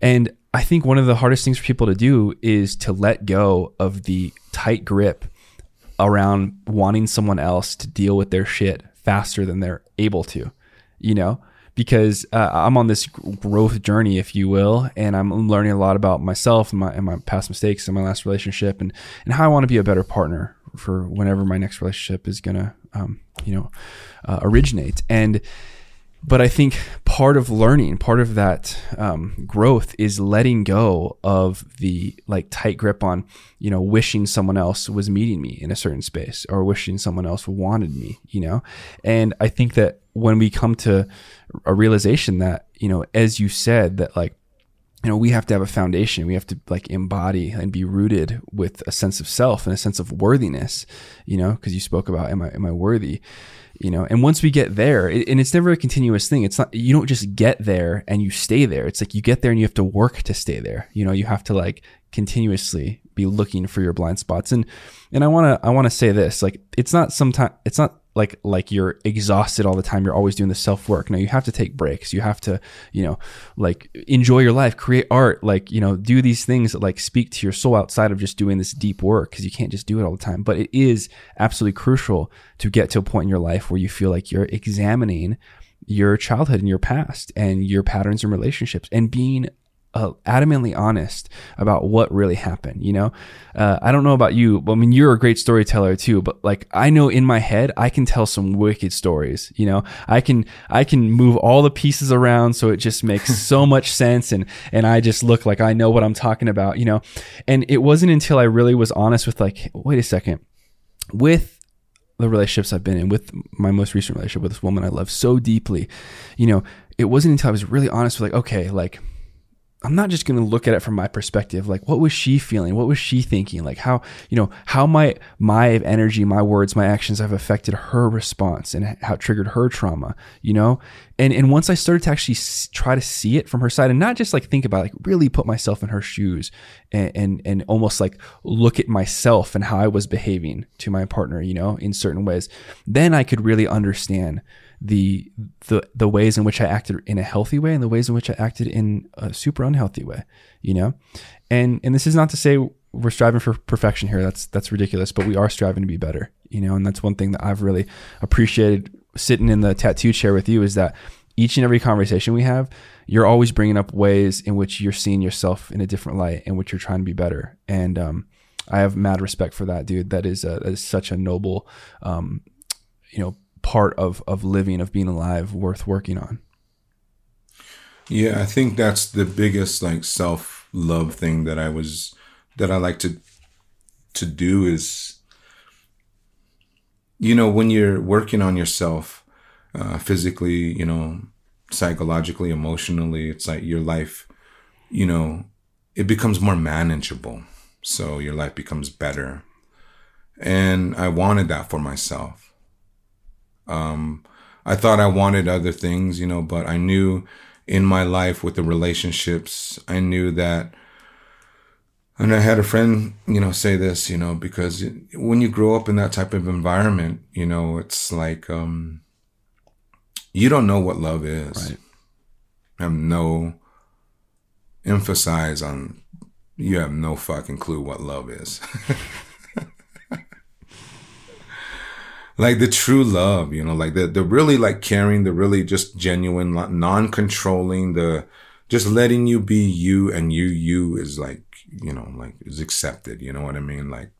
And I think one of the hardest things for people to do is to let go of the tight grip around wanting someone else to deal with their shit faster than they're able to, you know? Because uh, I'm on this growth journey, if you will, and I'm learning a lot about myself and my, and my past mistakes and my last relationship and, and how I want to be a better partner for whenever my next relationship is going to, um, you know, uh, originate. And, but I think part of learning, part of that um, growth is letting go of the like tight grip on, you know, wishing someone else was meeting me in a certain space or wishing someone else wanted me, you know? And I think that when we come to a realization that, you know, as you said, that like, you know, we have to have a foundation. We have to like embody and be rooted with a sense of self and a sense of worthiness, you know, because you spoke about, am I, am I worthy? You know and once we get there it, and it's never a continuous thing. It's not you don't just get there and you stay there. It's like you get there and you have to work to stay there. You know you have to like continuously be looking for your blind spots. And and i want to i want to say this like it's not sometimes it's not like like you're exhausted all the time. You're always doing the self work no you have to take breaks. You have to you know like enjoy your life create art like you know do these things that like speak to your soul outside of just doing this deep work because you can't just do it all the time. But it is absolutely crucial to get to a point in your life where you feel like you're examining your childhood and your past and your patterns and relationships and being uh, adamantly honest about what really happened. You know, uh, I don't know about you, but I mean, you're a great storyteller too. But like, I know in my head, I can tell some wicked stories. You know, I can I can move all the pieces around so it just makes (laughs) so much sense, and and I just look like I know what I'm talking about. You know, and it wasn't until I really was honest with like, wait a second, with the relationships I've been in, with my most recent relationship with this woman I love so deeply, you know, it wasn't until I was really honest with like, okay, like I'm not just going to look at it from my perspective. Like, what was she feeling? What was she thinking? Like, how, you know, how my, my energy, my words, my actions have affected her response and how it triggered her trauma, you know? And, and once I started to actually try to see it from her side and not just like think about, like really put myself in her shoes and, and, and almost like look at myself and how I was behaving to my partner, you know, in certain ways, then I could really understand the the the ways in which I acted in a healthy way and the ways in which I acted in a super unhealthy way, you know? And and this is not to say we're striving for perfection here. That's that's ridiculous, but we are striving to be better, you know? And that's one thing that I've really appreciated sitting in the tattoo chair with you is that each and every conversation we have, you're always bringing up ways in which you're seeing yourself in a different light in which you're trying to be better. And um, I have mad respect for that, dude. That is, a, that is such a noble, um, you know, part of of living of being alive worth working on. Yeah i think that's the biggest like self love thing that i was that i like to to do is you know when you're working on yourself uh, physically you know psychologically emotionally it's like your life you know it becomes more manageable. So your life becomes better. And i wanted that for myself um, I thought I wanted other things, you know, but I knew in my life with the relationships, I knew that. And I had a friend, you know, say this, you know, because when you grow up in that type of environment, you know, it's like, um, you don't know what love is. Right. I have no emphasize on, you have no fucking clue what love is. (laughs) like the true love, you know, like the, the really like caring, the really just genuine, non-controlling, the just letting you be you and you, you is like, you know, like is accepted. You know what I mean? Like,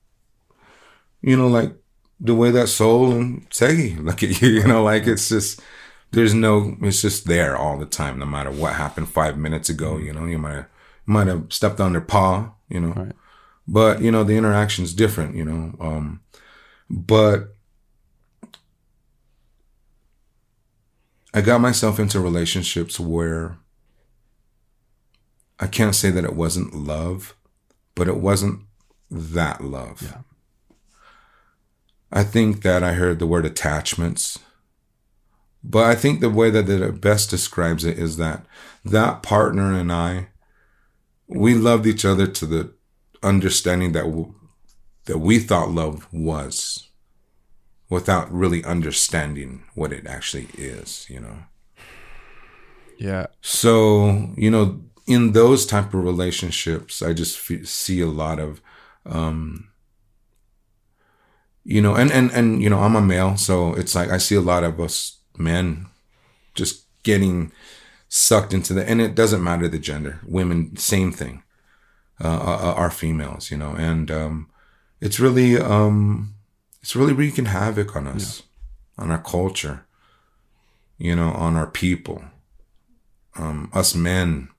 you know, like the way that soul and Segi look at you, you know, like it's just, there's no, it's just there all the time, no matter what happened five minutes ago, you know, you might have, might have stepped on their paw, you know, right. but you know, the interaction is different, you know, um, but I got myself into relationships where I can't say that it wasn't love, but it wasn't that love. Yeah. I think that I heard the word attachments, but I think the way that it best describes it is that that partner and I, we loved each other to the understanding that w- that we thought love was without really understanding what it actually is, you know. Yeah. So, you know, in those type of relationships, I just f- see a lot of um you know, and and and you know, I'm a male, so it's like I see a lot of us men just getting sucked into the and it doesn't matter the gender. Women same thing. Uh, uh, are females, you know, and um it's really um it's really wreaking havoc on us, yeah. on our culture, you know, on our people, um, us men,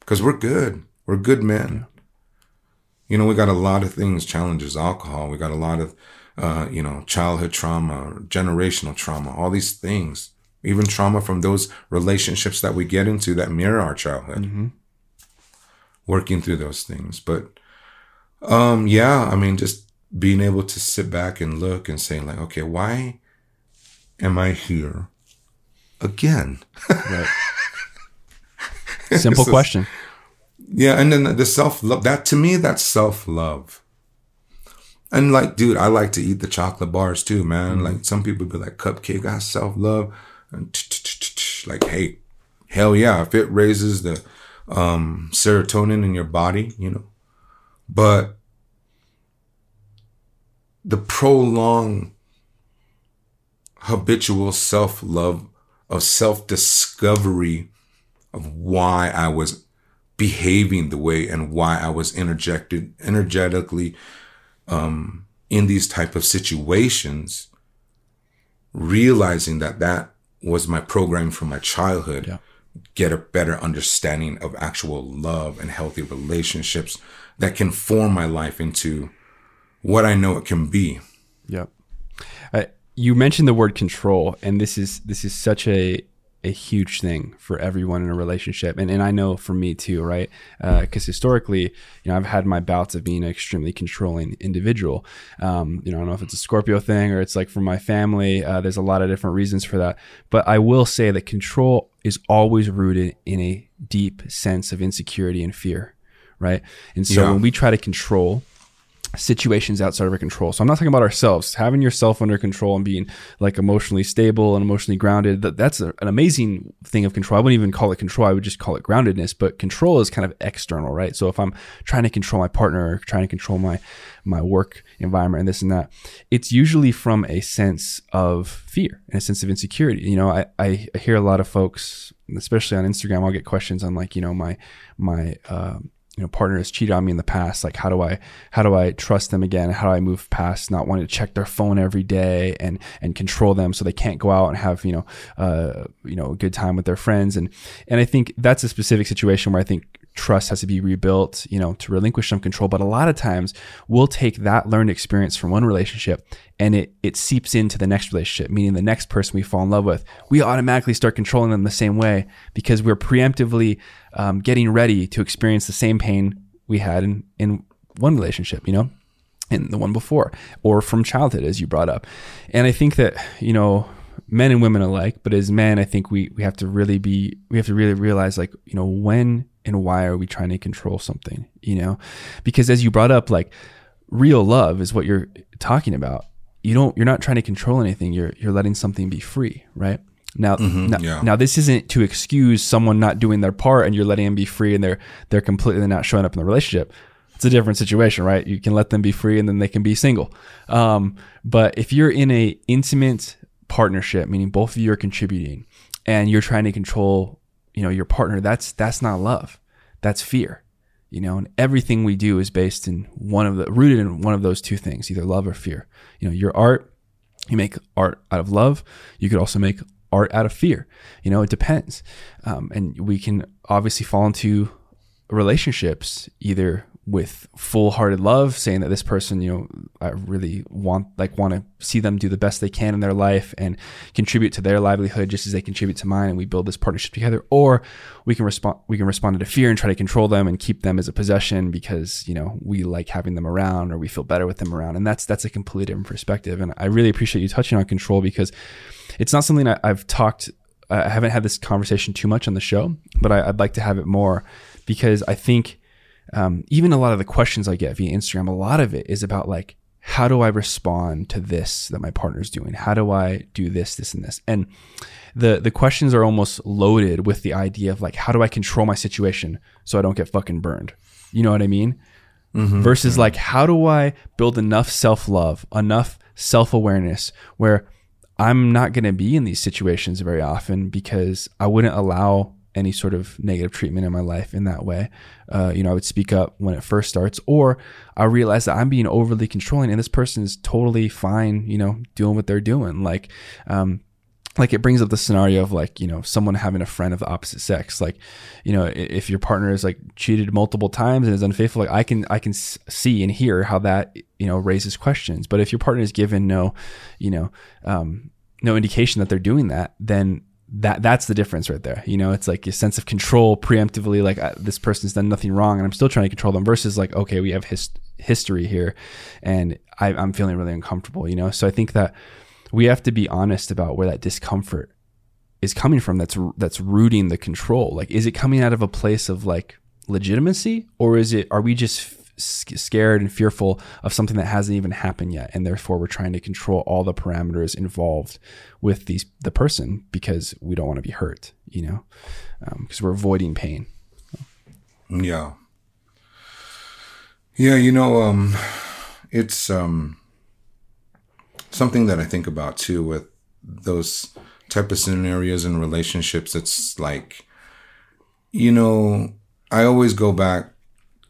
because we're good. We're good men. Yeah. You know, we got a lot of things, challenges, alcohol. We got a lot of, uh, you know, childhood trauma, generational trauma, all these things, even trauma from those relationships that we get into that mirror our childhood. Mm-hmm. Working through those things, but um, yeah, I mean, just being able to sit back and look and saying like, okay, why am I here again? right. (laughs) Simple question. Yeah, and then the self love that to me that's self love. And like, dude, I like to eat the chocolate bars too, man. Mm-hmm. Like some people be like, cupcake, I self love, and like, hey, hell yeah, if it raises the um, serotonin in your body, you know. But the prolonged habitual self love of self discovery of why I was behaving the way and why I was interjected energetically um, in these type of situations, realizing that that was my program from my childhood. Yeah. Get a better understanding of actual love and healthy relationships that can form my life into what I know it can be. Yep. Uh, you mentioned the word control, and this is this is such a a huge thing for everyone in a relationship, and and I know for me too, right? Because uh, historically, you know, I've had my bouts of being an extremely controlling individual. Um, you know, I don't know if it's a Scorpio thing or it's like from my family. Uh, there's a lot of different reasons for that, but I will say that control is always rooted in a deep sense of insecurity and fear, right? And so yeah. when we try to control situations outside of our control. So I'm not talking about ourselves. Having yourself under control and being like emotionally stable and emotionally grounded, that, that's a, an amazing thing of control. I wouldn't even call it control. I would just call it groundedness, but control is kind of external, right? So if I'm trying to control my partner or trying to control my, my work environment and this and that, it's usually from a sense of fear and a sense of insecurity. You know, I, I hear a lot of folks, especially on Instagram, I'll get questions on like, you know, my, my, um, you know partner has cheated on me in the past like how do i how do i trust them again how do i move past not wanting to check their phone every day and and control them so they can't go out and have you know uh you know a good time with their friends and and i think that's a specific situation where i think trust has to be rebuilt, you know, to relinquish some control. But a lot of times we'll take that learned experience from one relationship and it, it seeps into the next relationship, meaning the next person we fall in love with. We automatically start controlling them the same way because we're preemptively um, getting ready to experience the same pain we had in, in one relationship, you know, in the one before or from childhood, as you brought up. And I think that, you know, men and women alike, but as men, I think we, we have to really be, we have to really realize like, you know, when and why are we trying to control something you know? Because as you brought up like real love is what you're talking about. You don't you're not trying to control anything. You're you're letting something be free right now mm-hmm, now, yeah. now this isn't to excuse someone not doing their part and you're letting them be free and they're they're completely not showing up in the relationship. It's a different situation right? You can let them be free and then they can be single. Um, but if you're in a intimate partnership meaning both of you are contributing and you're trying to control you know your partner that's that's not love. That's fear you know and everything we do is based in one of the rooted in one of those two things either love or fear. You know your art you make art out of love. You could also make art out of fear. You know it depends. Um, and we can obviously fall into relationships either with full-hearted love saying that this person you know i really want like want to see them do the best they can in their life and contribute to their livelihood just as they contribute to mine and we build this partnership together. Or we can respond we can respond to fear and try to control them and keep them as a possession because you know we like having them around or we feel better with them around. And that's that's a completely different perspective. And i really appreciate you touching on control because it's not something I, have talked i haven't had this conversation too much on the show but I, i'd like to have it more because i think um, even a lot of the questions I get via Instagram, a lot of it is about like, how do I respond to this that my partner's doing? How do I do this, this, and this? And the the questions are almost loaded with the idea of like, how do I control my situation so I don't get fucking burned? You know what I mean? Mm-hmm. Versus like, how do I build enough self love, enough self awareness where I'm not going to be in these situations very often because I wouldn't allow any sort of negative treatment in my life in that way. Uh, you know, I would speak up when it first starts, or I realize that I'm being overly controlling, and this person is totally fine, you know, doing what they're doing. Like, um, like it brings up the scenario of like you know someone having a friend of the opposite sex like you know if your partner is like cheated multiple times and is unfaithful like i can i can see and hear how that you know raises questions but if your partner is given no you know um, no indication that they're doing that then that that's the difference right there. You know, it's like a sense of control preemptively, like uh, this person's done nothing wrong, and I'm still trying to control them. Versus like, okay, we have his, history here, and I, I'm feeling really uncomfortable. You know, so I think that we have to be honest about where that discomfort is coming from. That's that's rooting the control. Like, is it coming out of a place of like legitimacy, or is it? Are we just scared and fearful of something that hasn't even happened yet and therefore we're trying to control all the parameters involved with these the person because we don't want to be hurt you know because um, we're avoiding pain yeah yeah you know um it's um something that i think about too with those type of scenarios and relationships it's like you know i always go back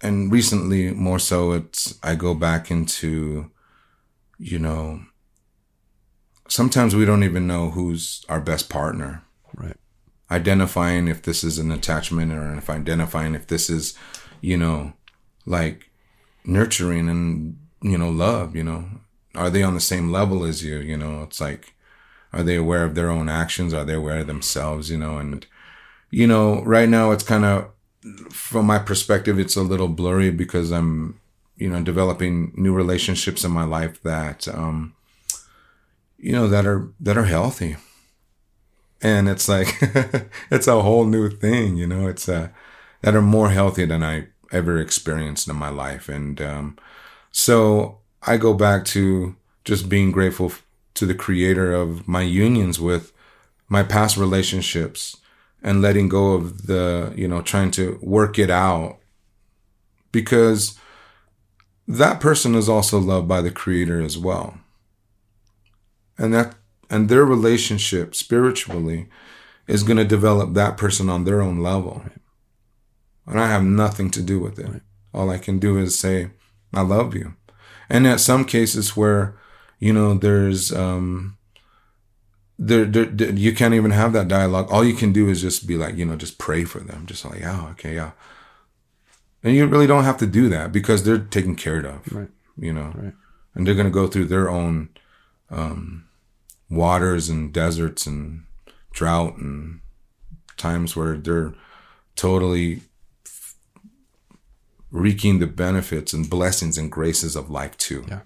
and recently more so it's I go back into you know sometimes we don't even know who's our best partner. Right. Identifying if this is an attachment or if identifying if this is, you know, like nurturing and, you know, love, you know. Are they on the same level as you? You know, it's like, are they aware of their own actions? Are they aware of themselves? You know, and, you know, right now it's kind of from my perspective, it's a little blurry because I'm, you know, developing new relationships in my life that, um, you know, that are, that are healthy. And it's like, (laughs) it's a whole new thing, you know, it's, uh, that are more healthy than I ever experienced in my life. And, um, so I go back to just being grateful to the creator of my unions with my past relationships and letting go of the, you know, trying to work it out because that person is also loved by the creator as well. And that, and their relationship spiritually is going to develop that person on their own level. Right. And I have nothing to do with it. Right. All I can do is say, I love you. And at some cases where, you know, there's, um, there, there, there, you can't even have that dialogue. All you can do is just be like, you know, just pray for them. Just like, oh, okay, yeah. And you really don't have to do that because they're taken care of, right. you know, right. and they're going to go through their own um, waters and deserts and drought and times where they're totally wreaking the benefits and blessings and graces of life too. Yeah.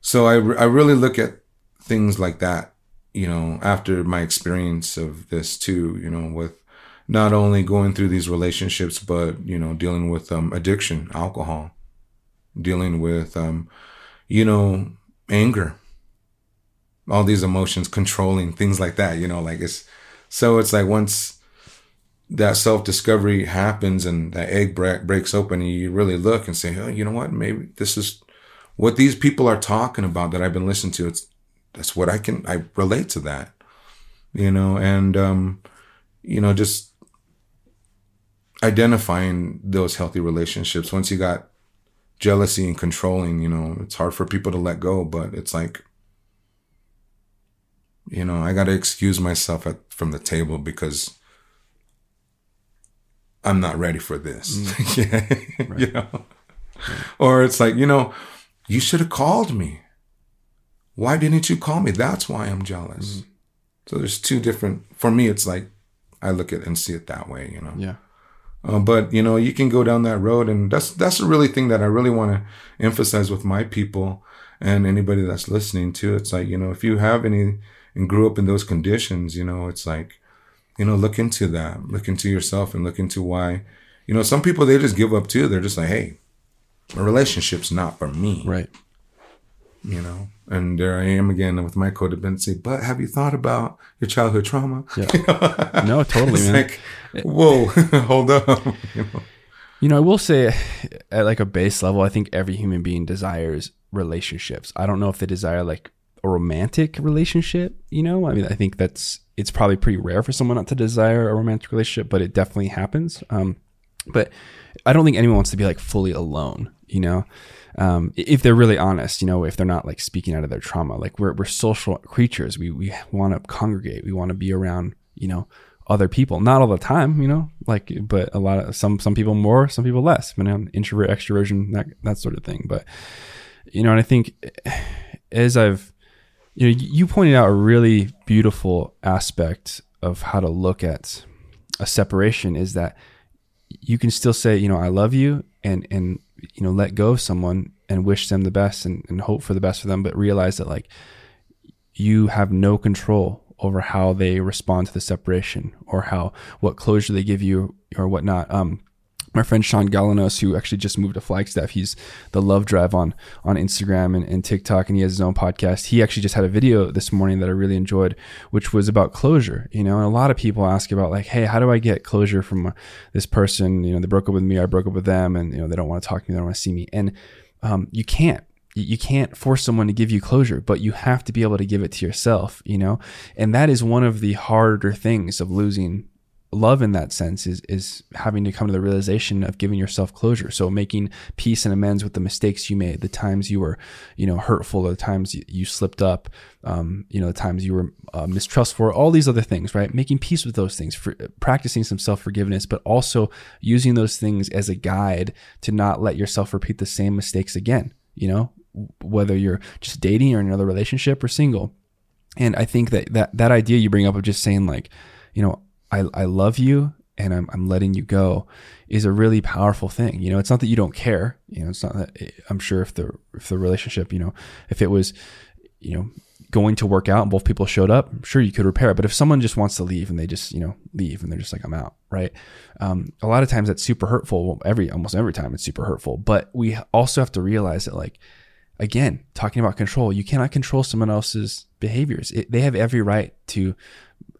So I, I really look at things like that, you know, after my experience of this too, you know, with not only going through these relationships, but, you know, dealing with um, addiction, alcohol, dealing with, um, you know, anger, all these emotions, controlling things like that, you know, like it's, so it's like once that self discovery happens and that egg breaks open and you really look and say, oh, you know what, maybe this is what these people are talking about that I've been listening to. It's, that's what I can I relate to that. You know, and um, you know, just identifying those healthy relationships. Once you got jealousy and controlling, you know, it's hard for people to let go, but it's like you know, I got to excuse myself at, from the table because I'm not ready for this. Mm. (laughs) right. you know? Right. Or it's like, you know, you should have called me. Why didn't you call me? That's why I'm jealous. Mm-hmm. So there's two different. For me, it's like I look at and see it that way. You know. Yeah. Uh, but you know, you can go down that road, and that's that's a really thing that I really want to emphasize with my people and anybody that's listening to. It's like you know, if you have any and grew up in those conditions, you know, it's like, you know, look into that, look into yourself, and look into why You know, some people they just give up too. They're just like, hey, a relationship's not for me. Right. You know, and there I am again with my codependency. But have you thought about your childhood trauma? Yeah. (laughs) no, totally, It's man. like, whoa, (laughs) hold up. (laughs) You know? You know, I will say at like a base level, I think every human being desires relationships. I don't know if they desire like a romantic relationship, you know? I mean, I think that's it's probably pretty rare for someone not to desire a romantic relationship, but it definitely happens. Um but I don't think anyone wants to be like fully alone, you know? Um, if they're really honest, you know, if they're not like speaking out of their trauma, like we're, we're social creatures. We, we want to congregate. We want to be around, you know, other people, not all the time, you know, like, but a lot of some, some people more, some people less, depending on introvert, extroversion, that, that sort of thing. But, you know, and I think (sighs) as I've, you know, you pointed out a really beautiful aspect of how to look at a separation is that you can still say, you know, I love you and, and, you know, let go of someone and wish them the best and, and hope for the best for them, but realize that like you have no control over how they respond to the separation or how, what closure they give you or whatnot. Um, my friend Sean Galanos, who actually just moved to Flagstaff, he's the Love Drive on on Instagram and, and TikTok, and he has his own podcast. He actually just had a video this morning that I really enjoyed, which was about closure. You know, and a lot of people ask about like, hey, how do I get closure from uh, this person? You know, they broke up with me, I broke up with them, and you know, they don't want to talk to me, they don't want to see me, and um, you can't you can't force someone to give you closure, but you have to be able to give it to yourself, you know? And that is one of the harder things of losing love in that sense is is having to come to the realization of giving yourself closure. So making peace and amends with the mistakes you made, the times you were, you know, hurtful, the times you, you slipped up, um, you know, the times you were uh, mistrustful, all these other things, right? Making peace with those things, for, practicing some self forgiveness, but also using those things as a guide to not let yourself repeat the same mistakes again. You know, whether you're just dating or in another relationship or single. And I think that that, that idea you bring up of just saying like, you know, I, I love you and I'm, I'm letting you go is a really powerful thing. You know, it's not that you don't care, you know, it's not that I'm sure if the, if the relationship, you know, if it was, you know, going to work out and both people showed up, I'm sure you could repair it. But if someone just wants to leave and they just, you know, leave and they're just like, I'm out, right? Um, a lot of times that's super hurtful. Every, almost every time it's super hurtful, but we also have to realize that like, again, talking about control, you cannot control someone else's behaviors. It, they have every right to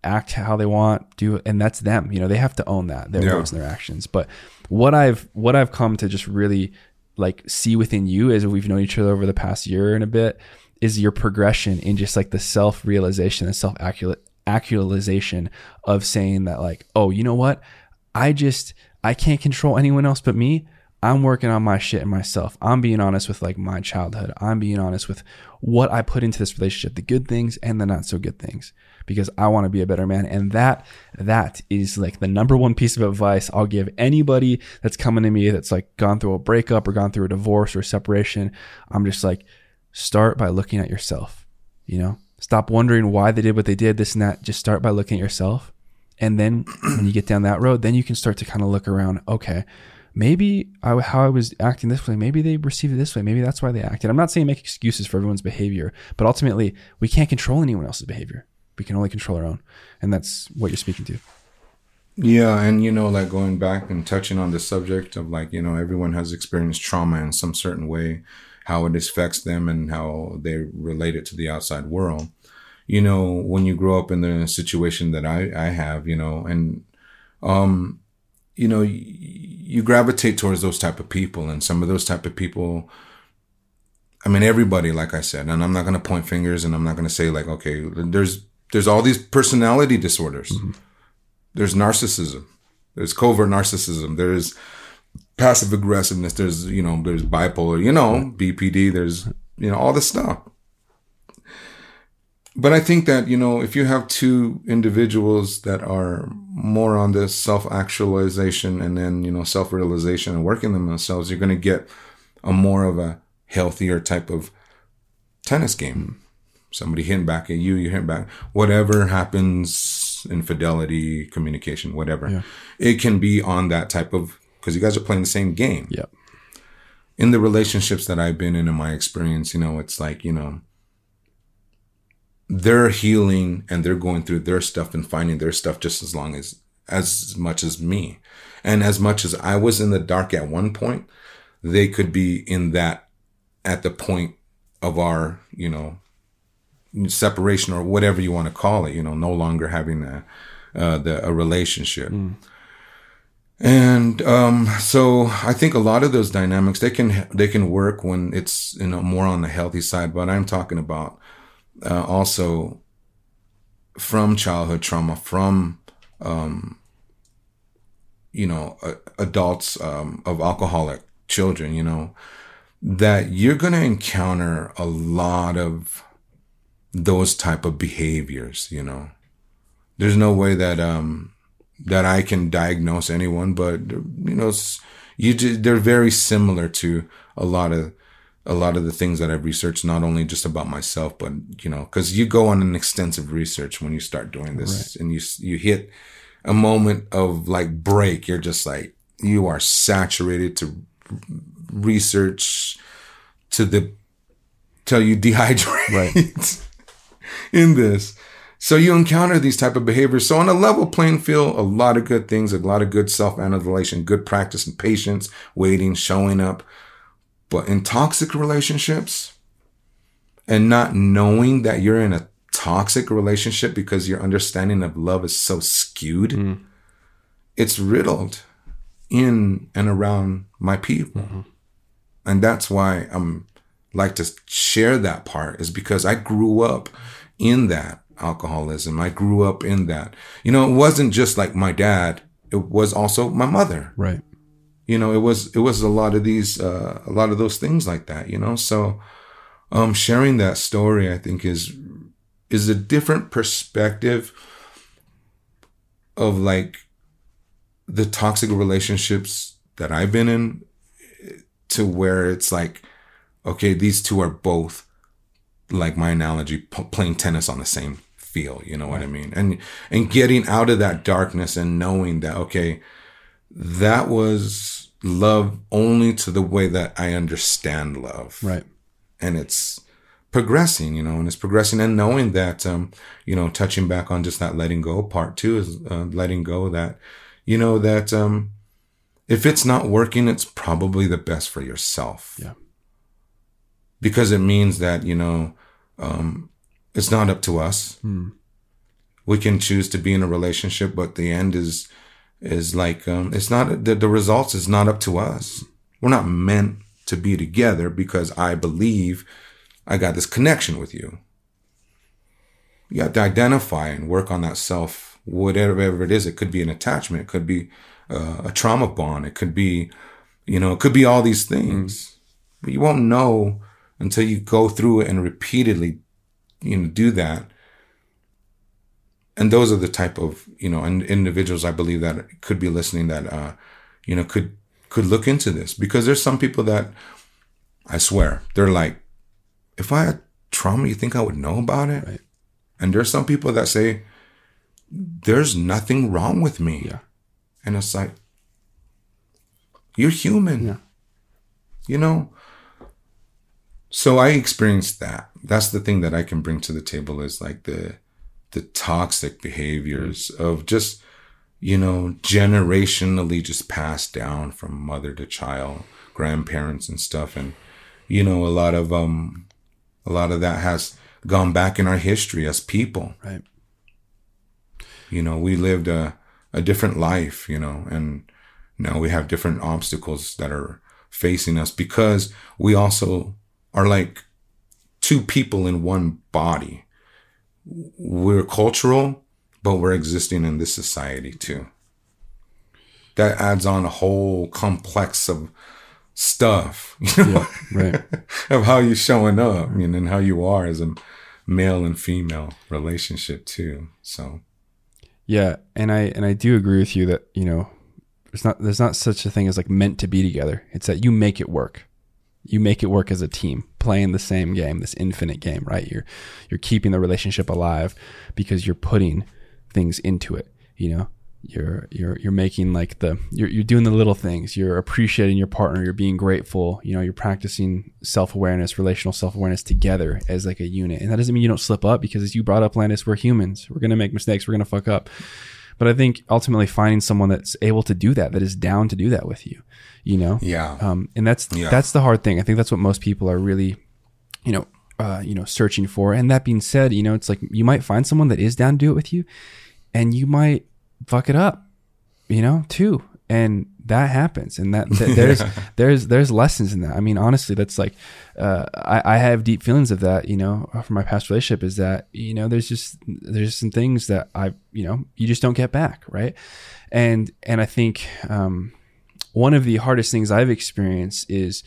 act how they want, do, and that's them. You know, they have to own that their Yeah. words and their actions. But what I've what I've come to just really like see within you as we've known each other over the past year and a bit is your progression in just like the self realization and self actualization of saying that like, oh, you know what, I just I can't control anyone else but me. I'm working on my shit and myself. I'm being honest with like my childhood. I'm being honest with what I put into this relationship, the good things and the not so good things, because I want to be a better man. And that, that is like the number one piece of advice I'll give anybody that's coming to me that's like gone through a breakup or gone through a divorce or separation. I'm just like, start by looking at yourself, you know, stop wondering why they did what they did, this and that. Just start by looking at yourself. And then (clears throat) when you get down that road, then you can start to kind of look around. Okay, maybe I, how I was acting this way, maybe they received it this way. Maybe that's why they acted. I'm not saying make excuses for everyone's behavior, but ultimately we can't control anyone else's behavior. We can only control our own. And that's what you're speaking to. Yeah, and you know, like going back and touching on the subject of like, you know, everyone has experienced trauma in some certain way, how it affects them and how they relate it to the outside world. You know, when you grow up in the situation that I, I have, you know, and um, you know, you gravitate towards those type of people and some of those type of people I mean everybody, like I said, and I'm not gonna point fingers and I'm not gonna say like, okay, there's there's all these personality disorders. Mm-hmm. There's narcissism. There's covert narcissism. There's passive aggressiveness. There's you know there's bipolar you know bpd there's you know all this stuff. But i think that you know if you have two individuals that are more on this self-actualization and then you know self-realization and working on themselves you're going to get a more of a healthier type of tennis game somebody hitting back at you, you hit back. Whatever happens, infidelity, communication, whatever, Yeah. it can be on that type of because you guys are playing the same game. Yep. In the relationships that I've been in, in my experience, you know, it's like you know, they're healing and they're going through their stuff and finding their stuff just as long as as much as me. And as much as I was in the dark at one point, they could be in that at the point of our, you know, separation or whatever you want to call it, you know, no longer having a, uh, the, a relationship. Mm. And um, so I think a lot of those dynamics they can they can work when it's you know more on the healthy side. But I'm talking about uh, also from childhood trauma, from um, you know uh, adults um, of alcoholic children. You know that you're going to encounter a lot of those type of behaviors. You know, there's no way that um, that I can diagnose anyone, but you know, you they're very similar to a lot of a lot of the things that I've researched, not only just about myself, but you know, because you go on an extensive research when you start doing this, right. and you you hit a moment of like break. You're just like you are saturated to research to the till you (laughs) dehydrate right. In this. So you encounter these type of behaviors. So on a level playing field, a lot of good things, a lot of good self-annihilation, good practice and patience, waiting, showing up. But in toxic relationships and not knowing that you're in a toxic relationship because your understanding of love is so skewed, mm. it's riddled in and around my people. Mm-hmm. And that's why I'm like to share that part is because I grew up in that alcoholism. I grew up in that. You know, it wasn't just like my dad, it was also my mother. Right. You know, it was it was a lot of these uh, a lot of those things like that, you know. So um sharing that story I think is is a different perspective of like the toxic relationships that I've been in to where it's like okay, these two are both like my analogy, p- playing tennis on the same field. You know what I mean? And and getting out of that darkness and knowing that okay, that was love only to the way that I understand love. Right. And it's progressing, you know, and it's progressing and knowing that, um, you know, touching back on just that letting go part two is uh, letting go that, you know, that, um, if it's not working, it's probably the best for yourself. Yeah. Because it means that, you know, um, it's not up to us. Hmm. We can choose to be in a relationship, but the end is is like um, it's not the, the results is not up to us. We're not meant to be together because I believe I got this connection with you. You have to identify and work on that self, whatever it is. It could be an attachment, it could be uh, a trauma bond, it could be, you know, it could be all these things. Mm. But you won't know until you go through it and repeatedly you know do that. And those are the type of you know and individuals i believe that could be listening that uh you know could could look into this. Because there's some people that i swear they're like if i had trauma you think i would know about it? Right. and there's some people that say there's nothing wrong with me. Yeah. And it's like you're human. Yeah. You know so I experienced that. That's the thing that I can bring to the table is like the the toxic behaviors mm-hmm. of just you know generationally just passed down from mother to child, grandparents and stuff and you know a lot of um a lot of that has gone back in our history as people. Right. You know, we lived a a different life, you know, and now we have different obstacles that are facing us because we also are like two people in one body. We're cultural, but we're existing in this society too. That adds on a whole complex of stuff, (laughs) you know, yeah, right. (laughs) of how you're showing up mean, and how you are as a male and female relationship too. So, yeah, and I and I do agree with you that you know there's not there's not such a thing as like meant to be together. It's that you make it work you make it work as a team playing the same game this infinite game right? You're you're keeping the relationship alive because you're putting things into it you know? You're you're you're making like the you're you're doing the little things. You're appreciating your partner. You're being grateful. You know you're practicing self-awareness relational self-awareness together as like a unit. And that doesn't mean you don't slip up because as you brought up Landis we're humans. We're to make mistakes. We're to fuck up But I think ultimately finding someone that's able to do that, that is down to do that with you, you know? Yeah. Um, and that's, Yeah. that's the hard thing. I think that's what most people are really, you know, uh, you know, searching for. And that being said, you know, it's like you might find someone that is down to do it with you and you might fuck it up, you know, too. And that happens. And that, that (laughs) there's, there's, there's lessons in that. I mean, honestly, that's like, uh, I, I have deep feelings of that, you know, from my past relationship is that, you know, there's just, there's some things that I, you know, you just don't get back. Right. And, and I think, um, one of the hardest things I've experienced is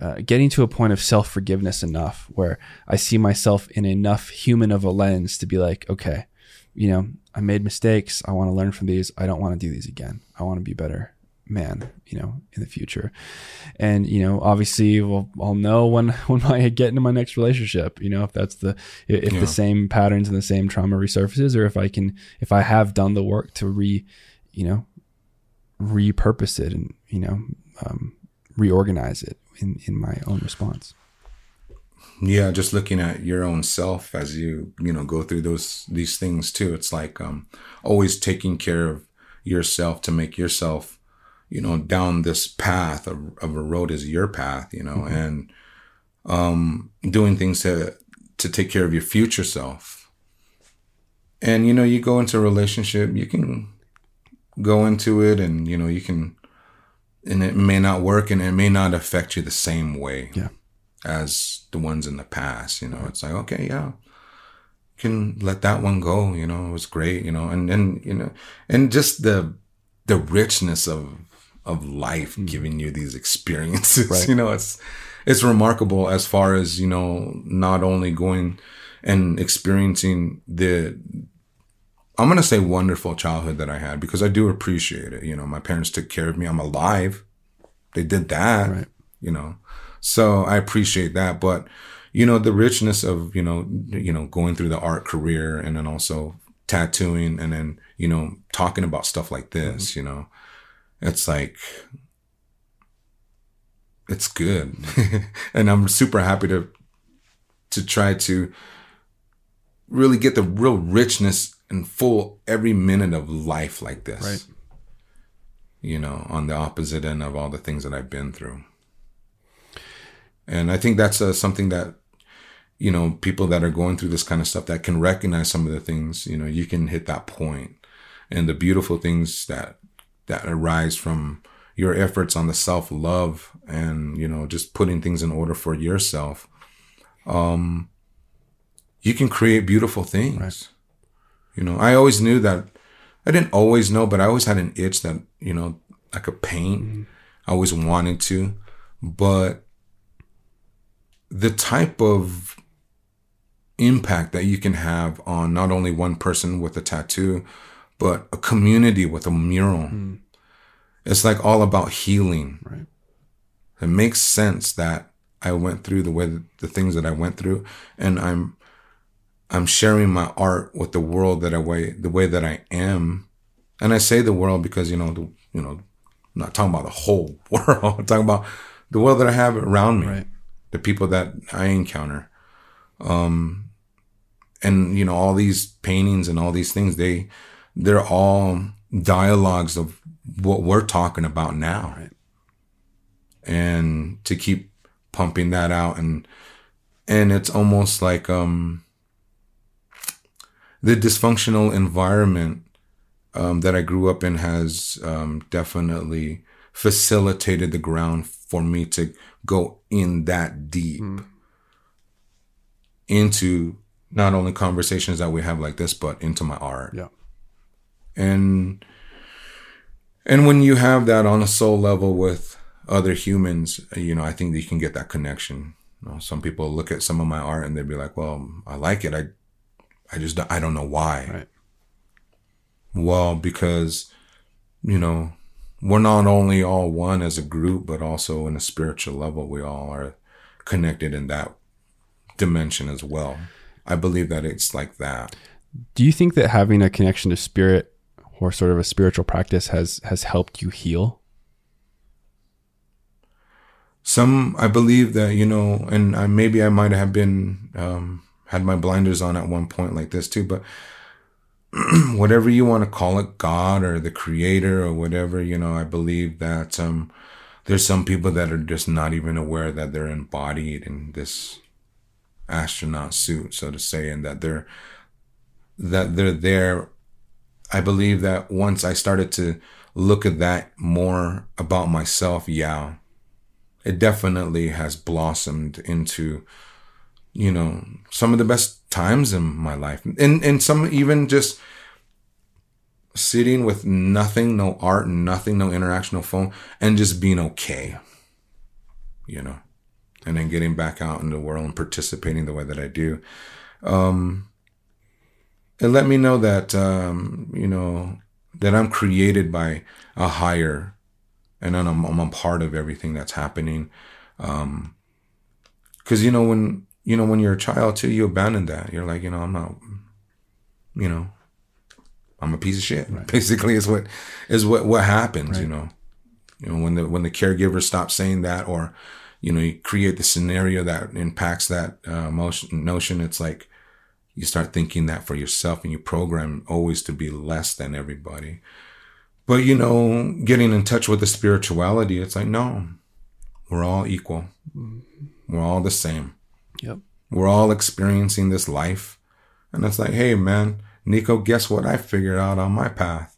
uh, getting to a point of self forgiveness enough where I see myself in enough human of a lens to be like, okay, you know, I made mistakes. I want to learn from these. I don't want to do these again. I want to be better man, you know, in the future. And, you know, obviously we'll, I'll know when, (laughs) when I get into my next relationship, you know, if that's the, if Yeah. the same patterns and the same trauma resurfaces, or if I can, if I have done the work to re, you know, repurpose it and, you know, um, reorganize it in, in my own response. yeah just looking at your own self as you you know go through those these things too it's like um always taking care of yourself to make yourself you know down this path of, of a road is your path you know and um doing things to to take care of your future self and you know you go into a relationship you can go into it and you know you can and it may not work and it may not affect you the same way Yeah. as the ones in the past. You know, it's like, okay, yeah, can let that one go. You know, it was great. You know, and and you know, and just the the richness of of life mm-hmm. giving you these experiences. (laughs) Right. You know, it's it's remarkable as far as you know, not only going and experiencing the I'm going to say wonderful childhood that I had because I do appreciate it. You know, my parents took care of me. I'm alive. They did that, Right. you know. So I appreciate that, but you know, the richness of, you know, you know, going through the art career and then also tattooing and then, you know, talking about stuff like this, mm-hmm. you know. It's like it's good. (laughs) and I'm super happy to to try to really get the real richness and full every minute of life like this. Right. You know, on the opposite end of all the things that I've been through. And I think that's uh, something that, you know, people that are going through this kind of stuff that can recognize some of the things, you know, you can hit that point and the beautiful things that, that arise from your efforts on the self love and, you know, just putting things in order for yourself. Um, you can create beautiful things. You know, I always knew that I didn't always know, but I always had an itch that, you know, I could paint. I always wanted to, but the type of impact that you can have on not only one person with a tattoo, but a community with a mural. It's like all about healing. Right. It makes sense that I went through the way the things that I went through, and I'm I'm sharing my art with the world that I way the way that I am, and I say the world because you know the you know I'm not talking about the whole (laughs) world. I'm talking about the world that I have around me, Right. the people that I encounter, um, and you know all these paintings and all these things they they're all dialogues of what we're talking about now, Right. and to keep pumping that out and and it's almost like um the dysfunctional environment um, that I grew up in has um, definitely facilitated the ground for me to go in that deep into not only conversations that we have like this, but into my art Yeah. And and when you have that on a soul level with other humans you know i think that you can get that connection. You know, some people look at some of my art and they'd be like well i like it. I i just don't- i don't know why. Right. well because you know we're not only all one as a group but also in a spiritual level we all are connected in that dimension as well. I believe that it's like that. Do you think that having a connection to spirit or sort of a spiritual practice has has helped you heal? some i believe that you know and I, maybe i might have been um had my blinders on at one point like this too but (clears throat) whatever you want to call it, God or the creator or whatever, you know, I believe that um, there's some people that are just not even aware that they're embodied in this astronaut suit, so to say, and that they're that they're there. I believe that once I started to look at that more about myself, yeah, it definitely has blossomed into, you know, some of the best times in my life. And and some even just sitting with nothing, no art, nothing, no interaction, no phone, and just being okay. You know. And then getting back out in the world and participating the way that I do. Um it let me know that um, you know, that I'm created by a higher and I'm, I'm a part of everything that's happening. Um, cause you know, when, you know, when you're a child too, you abandon that. You're like, you know, I'm not, you know, I'm a piece of shit. Right. Basically is what, is what, what happens, right. you know, you know, when the, when the caregiver stops saying that, or, you know, you create the scenario that impacts that, uh, motion, notion. It's like, you start thinking that for yourself and you program always to be less than everybody. But, you know, getting in touch with the spirituality, it's like, no, we're all equal. We're all the same. Yep. We're all experiencing this life. And it's like, hey, man, Nico, guess what I figured out on my path?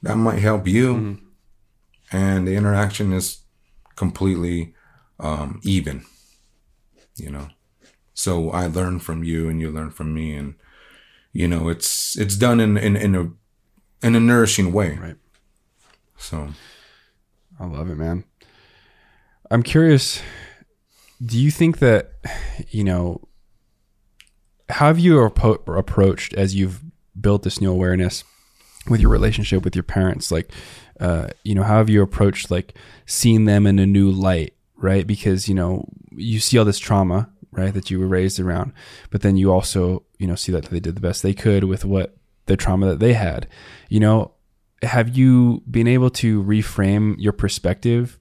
That might help you. Mm-hmm. And the interaction is completely um, even, you know. So I learn from you and you learn from me. And, you know, it's, it's done in, in, in a, in a nourishing way. Right. So I love it, man. I'm curious, do you think that, you know, how have you approached as you've built this new awareness with your relationship with your parents? Like, uh, you know, how have you approached like seeing them in a new light, right? Because, you know, you see all this trauma, right, that you were raised around, but then you also, you know, see that they did the best they could with what the trauma that they had. You know, have you been able to reframe your perspective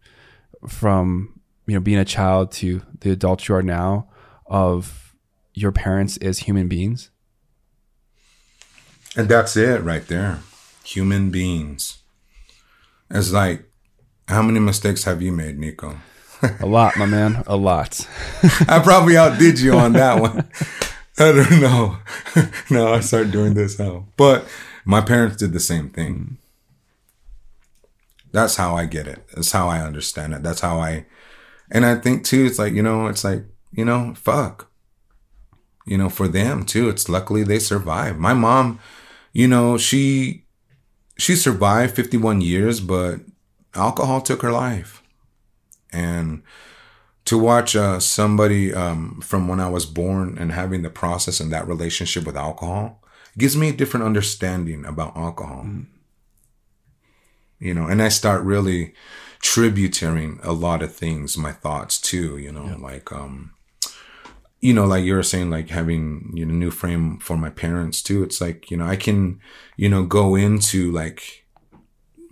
from you know being a child to the adult you are now of your parents as human beings? And that's it right there. Human beings. It's like, how many mistakes have you made, Nico? A lot, my man. A lot. I probably outdid you on that one. I don't know. (laughs) no, I started doing this now. But my parents did the same thing. That's how I get it. That's how I understand it. That's how I, and I think too, it's like, you know, it's like, you know, fuck. You know, for them too, it's luckily they survived. My mom, you know, she, she survived 51 years, but alcohol took her life. And, to watch uh, somebody um, from when I was born and having the process and that relationship with alcohol gives me a different understanding about alcohol. Mm. You know, and I start really tributating a lot of things, my thoughts too, you know, yeah. like, um, you know, like you were saying, like having, you know, new frame for my parents too. It's like, you know, I can, you know, go into like,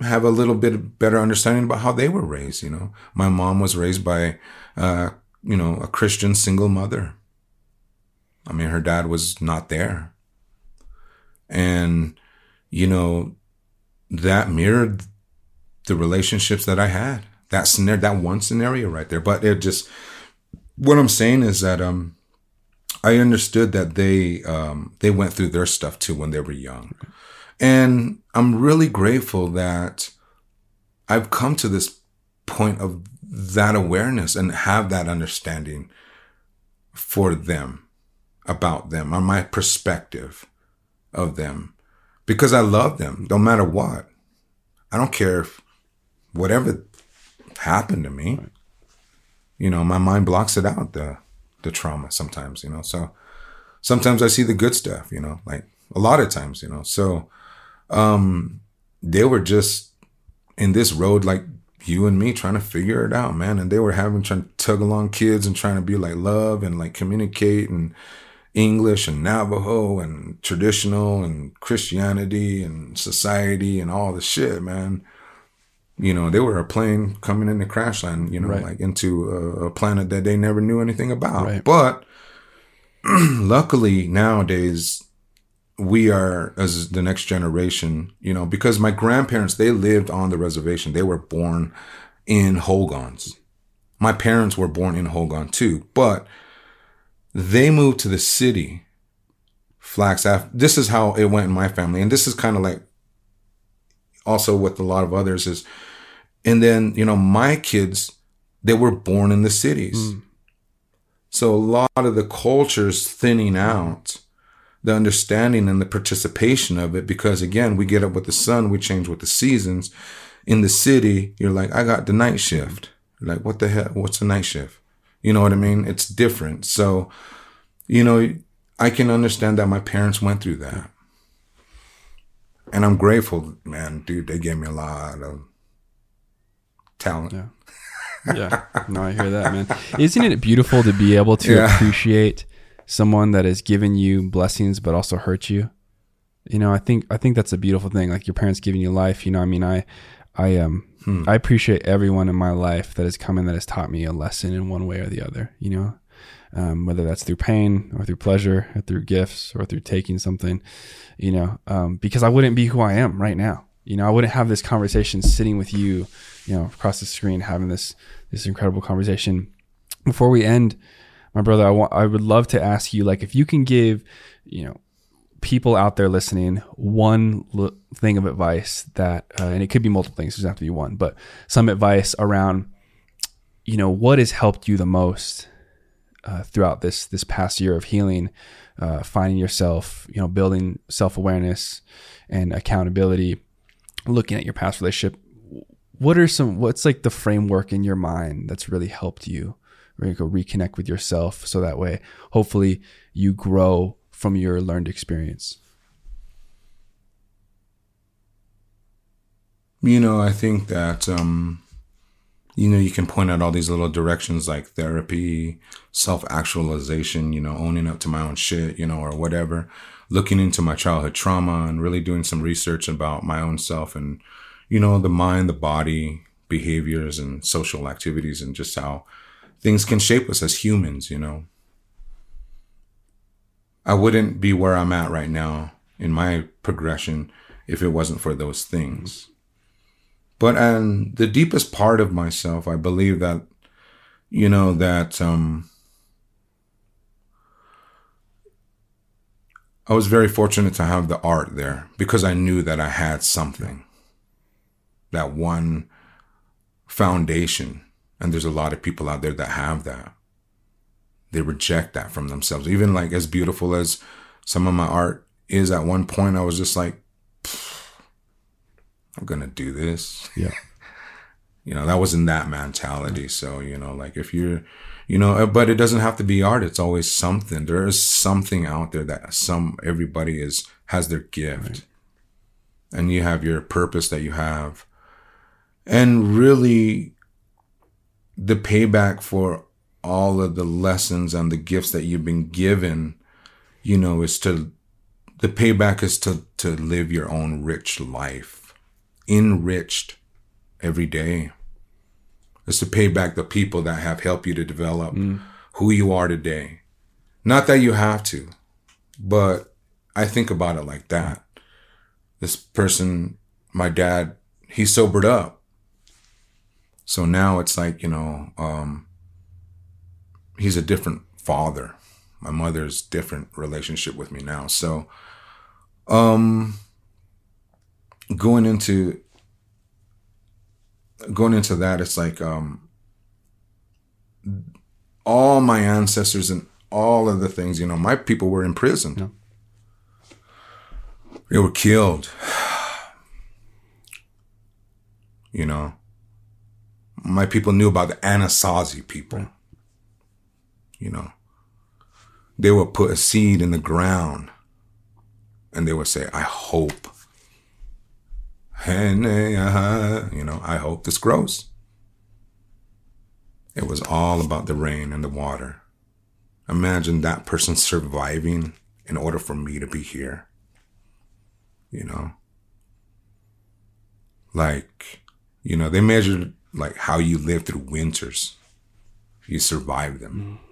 have a little bit better understanding about how they were raised. You know, my mom was raised by, uh, you know, a Christian single mother. I mean, her dad was not there. And, you know, that mirrored the relationships that I had. That scenario, that one scenario right there. But it just, what I'm saying is that, um, I understood that they, um, they went through their stuff too when they were young. And I'm really grateful that I've come to this point of that awareness and have that understanding for them, about them, on my perspective of them, because I love them no matter what. I don't care if whatever happened to me, you know, my mind blocks it out, the, the trauma sometimes, you know. So sometimes I see the good stuff, you know, like a lot of times, you know. So, um, they were just in this road like you and me trying to figure it out, man. And they were having trying to tug along kids and trying to be like love and like communicate and English and Navajo and traditional and Christianity and society and all the shit, man. You know, they were a plane coming into crash land, you know, right. like into a, a, planet that they never knew anything about. Right. But (clears throat) luckily nowadays, we are as the next generation, you know, because my grandparents they lived on the reservation. They were born in Hogans. My parents were born in Hogan too, but they moved to the city. Flagstaff. This is how it went in my family, and this is kind of like also with a lot of others is, and then you know my kids they were born in the cities. Mm. So a lot of the culture's thinning out, the understanding and the participation of it, because again, we get up with the sun, we change with the seasons. In the city, you're like, I got the night shift. You're like, what the hell? What's the night shift? You know what I mean? It's different. So, you know, I can understand that my parents went through that. And I'm grateful, man, dude. They gave me a lot of talent. Yeah yeah, no, I hear that, man. Isn't it beautiful to be able to (laughs) yeah. appreciate someone that has given you blessings but also hurt you? You know, I think I think that's a beautiful thing. Like your parents giving you life. You know, I mean, I I um hmm. I appreciate everyone in my life that has come in that has taught me a lesson in one way or the other. You know, um, whether that's through pain or through pleasure or through gifts or through taking something. You know, um, because I wouldn't be who I am right now. You know, I wouldn't have this conversation sitting with you you know, across the screen having this this incredible conversation. Before we end, my brother, I want I would love to ask you like if you can give, you know, people out there listening one l- thing of advice that uh, and it could be multiple things, it doesn't have to be one, but some advice around you know, what has helped you the most uh, throughout this this past year of healing, uh, finding yourself, you know, building self awareness and accountability, looking at your past relationship what are some what's like the framework in your mind that's really helped you re- go reconnect with yourself so that way hopefully you grow from your learned experience. You know i think that um you know you can point out all these little directions like therapy self-actualization you know owning up to my own shit you know or whatever looking into my childhood trauma and really doing some research about my own self and you know, the mind, the body, behaviors, and social activities, and just how things can shape us as humans, you know. I wouldn't be where I'm at right now in my progression if it wasn't for those things. But and the deepest part of myself, I believe that, you know, that um, I was very fortunate to have the art there because I knew that I had something that one foundation. And there's a lot of people out there that have that. They reject that from themselves. Even like as beautiful as some of my art is at one point, I was just like, I'm going to do this. Yeah. (laughs) you know, that wasn't that mentality. So, you know, like if you're, you know, uh, but it doesn't have to be art. It's always something. There is something out there that some, everybody is, has their gift. Right. And you have your purpose that you have and really the payback for all of the lessons and the gifts that you've been given you know is to the payback is to to live your own rich life enriched every day. Is to pay back the people that have helped you to develop mm. who you are today. Not that you have to but i think about it like that. This person my dad he sobered up so now it's like, you know, um, he's a different father. My mother's different relationship with me now. So, um, going into, going into that, it's like, um, all my ancestors and all of the things, you know, my people were imprisoned. Yeah. They were killed. (sighs) you know, my people knew about the Anasazi people. You know, they would put a seed in the ground and they would say, I hope. (laughs) You know, I hope this grows. It was all about the rain and the water. Imagine that person surviving in order for me to be here. You know? Like, you know, they measured like how you live through winters. You survive them. Mm.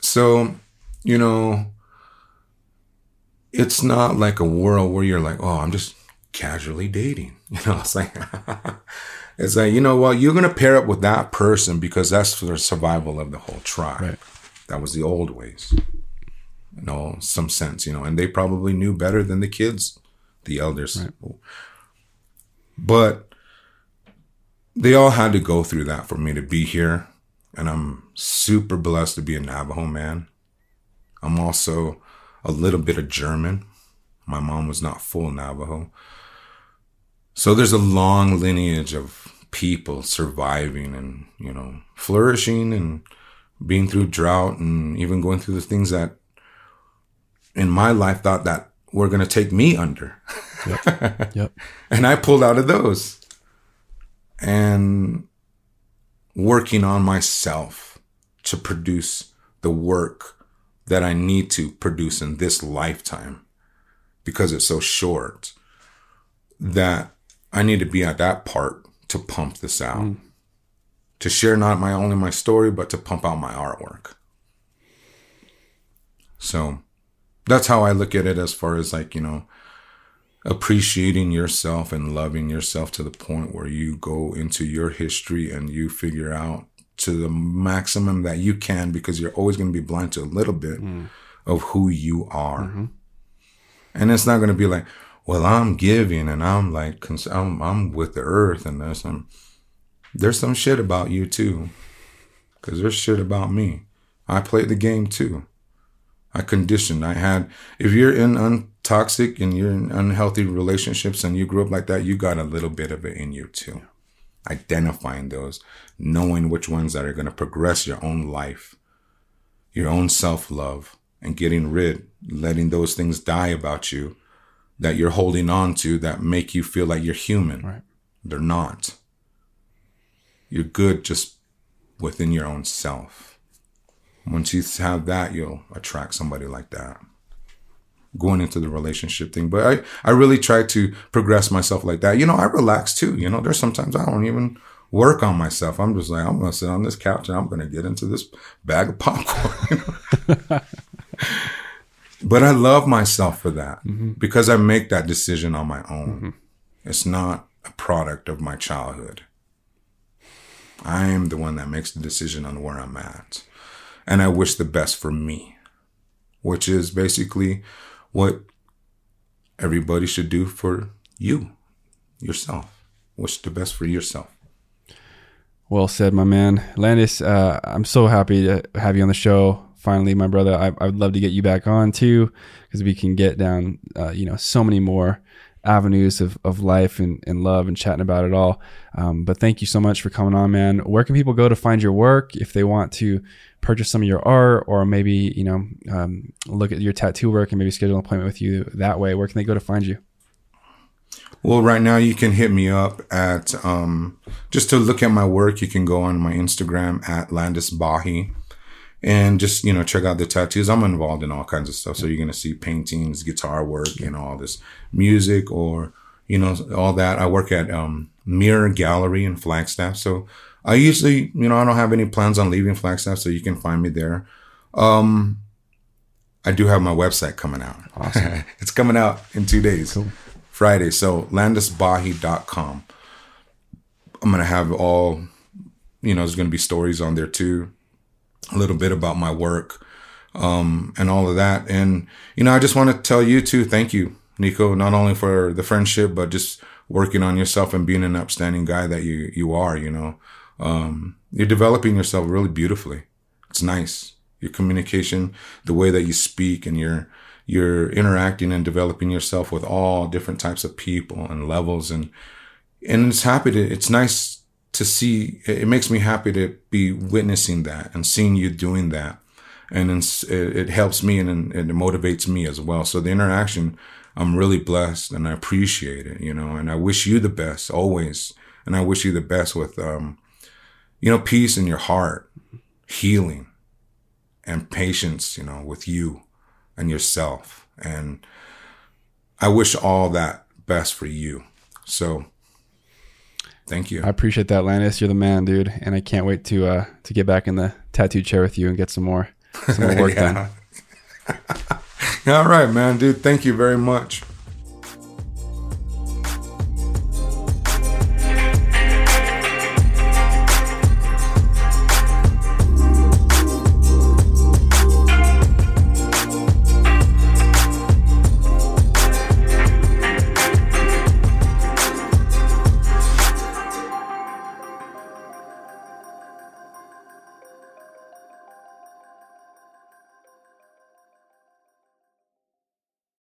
So, you know, it's not like a world where you're like, oh, I'm just casually dating. (laughs) You know, it's like, (laughs) it's like, you know what, you're going to pair up with that person because that's for the survival of the whole tribe. Right. That was the old ways. You know, some sense, you know, and they probably knew better than the kids, the elders. Right. But they all had to go through that for me to be here. And I'm super blessed to be a Navajo man. I'm also a little bit of German. My mom was not full Navajo. So there's a long lineage of people surviving and, you know, flourishing and being through drought and even going through the things that in my life thought that were going to take me under. Yep. (laughs) yep. and I pulled out of those and working on myself to produce the work that I need to produce in this lifetime because it's so short that I need to be at that part to pump this out. Mm. To share not my only my story, but to pump out my artwork. So that's how I look at it as far as like, you know, appreciating yourself and loving yourself to the point where you go into your history and you figure out to the maximum that you can because you're always going to be blind to a little bit mm. of who you are. Mm-hmm. And it's not going to be like, well, I'm giving and I'm like, I'm, I'm with the earth and there's some, there's some shit about you too. Cause there's shit about me. I played the game too. I conditioned. I had, if you're in untoxic and you're in unhealthy relationships and you grew up like that, you got a little bit of it in you too. Identifying those, knowing which ones that are going to progress your own life, your own self love, and getting rid, letting those things die about you that you're holding on to that make you feel like you're human. Right. They're not. You're good just within your own self. Once you have that, you'll attract somebody like that. Going into the relationship thing. But I, I really try to progress myself like that. You know, I relax too. You know, there's sometimes I don't even work on myself. I'm just like, I'm gonna sit on this couch and I'm gonna get into this bag of popcorn. (laughs) But I love myself for that mm-hmm. because I make that decision on my own. Mm-hmm. It's not a product of my childhood. I am the one that makes the decision on where I'm at. And I wish the best for me, which is basically what everybody should do for you, yourself. Wish the best for yourself. Well said, my man. Landis, uh, I'm so happy to have you on the show finally, my brother, I, I would love to get you back on too, because we can get down, uh, you know, so many more avenues of, of life and, and love and chatting about it all. Um, but thank you so much for coming on, man. Where can people go to find your work if they want to purchase some of your art or maybe, you know, um, look at your tattoo work and maybe schedule an appointment with you that way? Where can they go to find you? Well, right now you can hit me up at, um, just to look at my work, you can go on my Instagram at Landis Bahi and just you know check out the tattoos. I'm involved in all kinds of stuff. So you're going to see paintings guitar work and all this music or you know all that. I work at um, mirror gallery in flagstaff. So i usually you know i don't have any plans on leaving flagstaff so you can find me there. Um i do have my website coming out. Awesome. (laughs) it's coming out in two days. Cool. friday. So landisbahi.com i'm going to have all you know there's going to be stories on there too a little bit about my work um, and all of that. And, you know, I just want to tell you too, thank you, Nico, not only for the friendship, but just working on yourself and being an upstanding guy that you, you are, you know. Um, you're developing yourself really beautifully. It's nice. Your communication, the way that you speak and you're, you're interacting and developing yourself with all different types of people and levels and, and it's happy to, it's nice to see it makes me happy to be witnessing that and seeing you doing that. And it, helps me and, it motivates me as well. So the interaction i'm really blessed and i appreciate it you know and i wish you the best always. And i wish you the best with um you know peace in your heart healing and patience you know with you and yourself. And i wish all that best for you. So Thank you. I appreciate that, Landis. You're the man, dude, and I can't wait to uh, to get back in the tattoo chair with you and get some more some more (laughs) work done. (laughs) All right, man, dude. Thank you very much.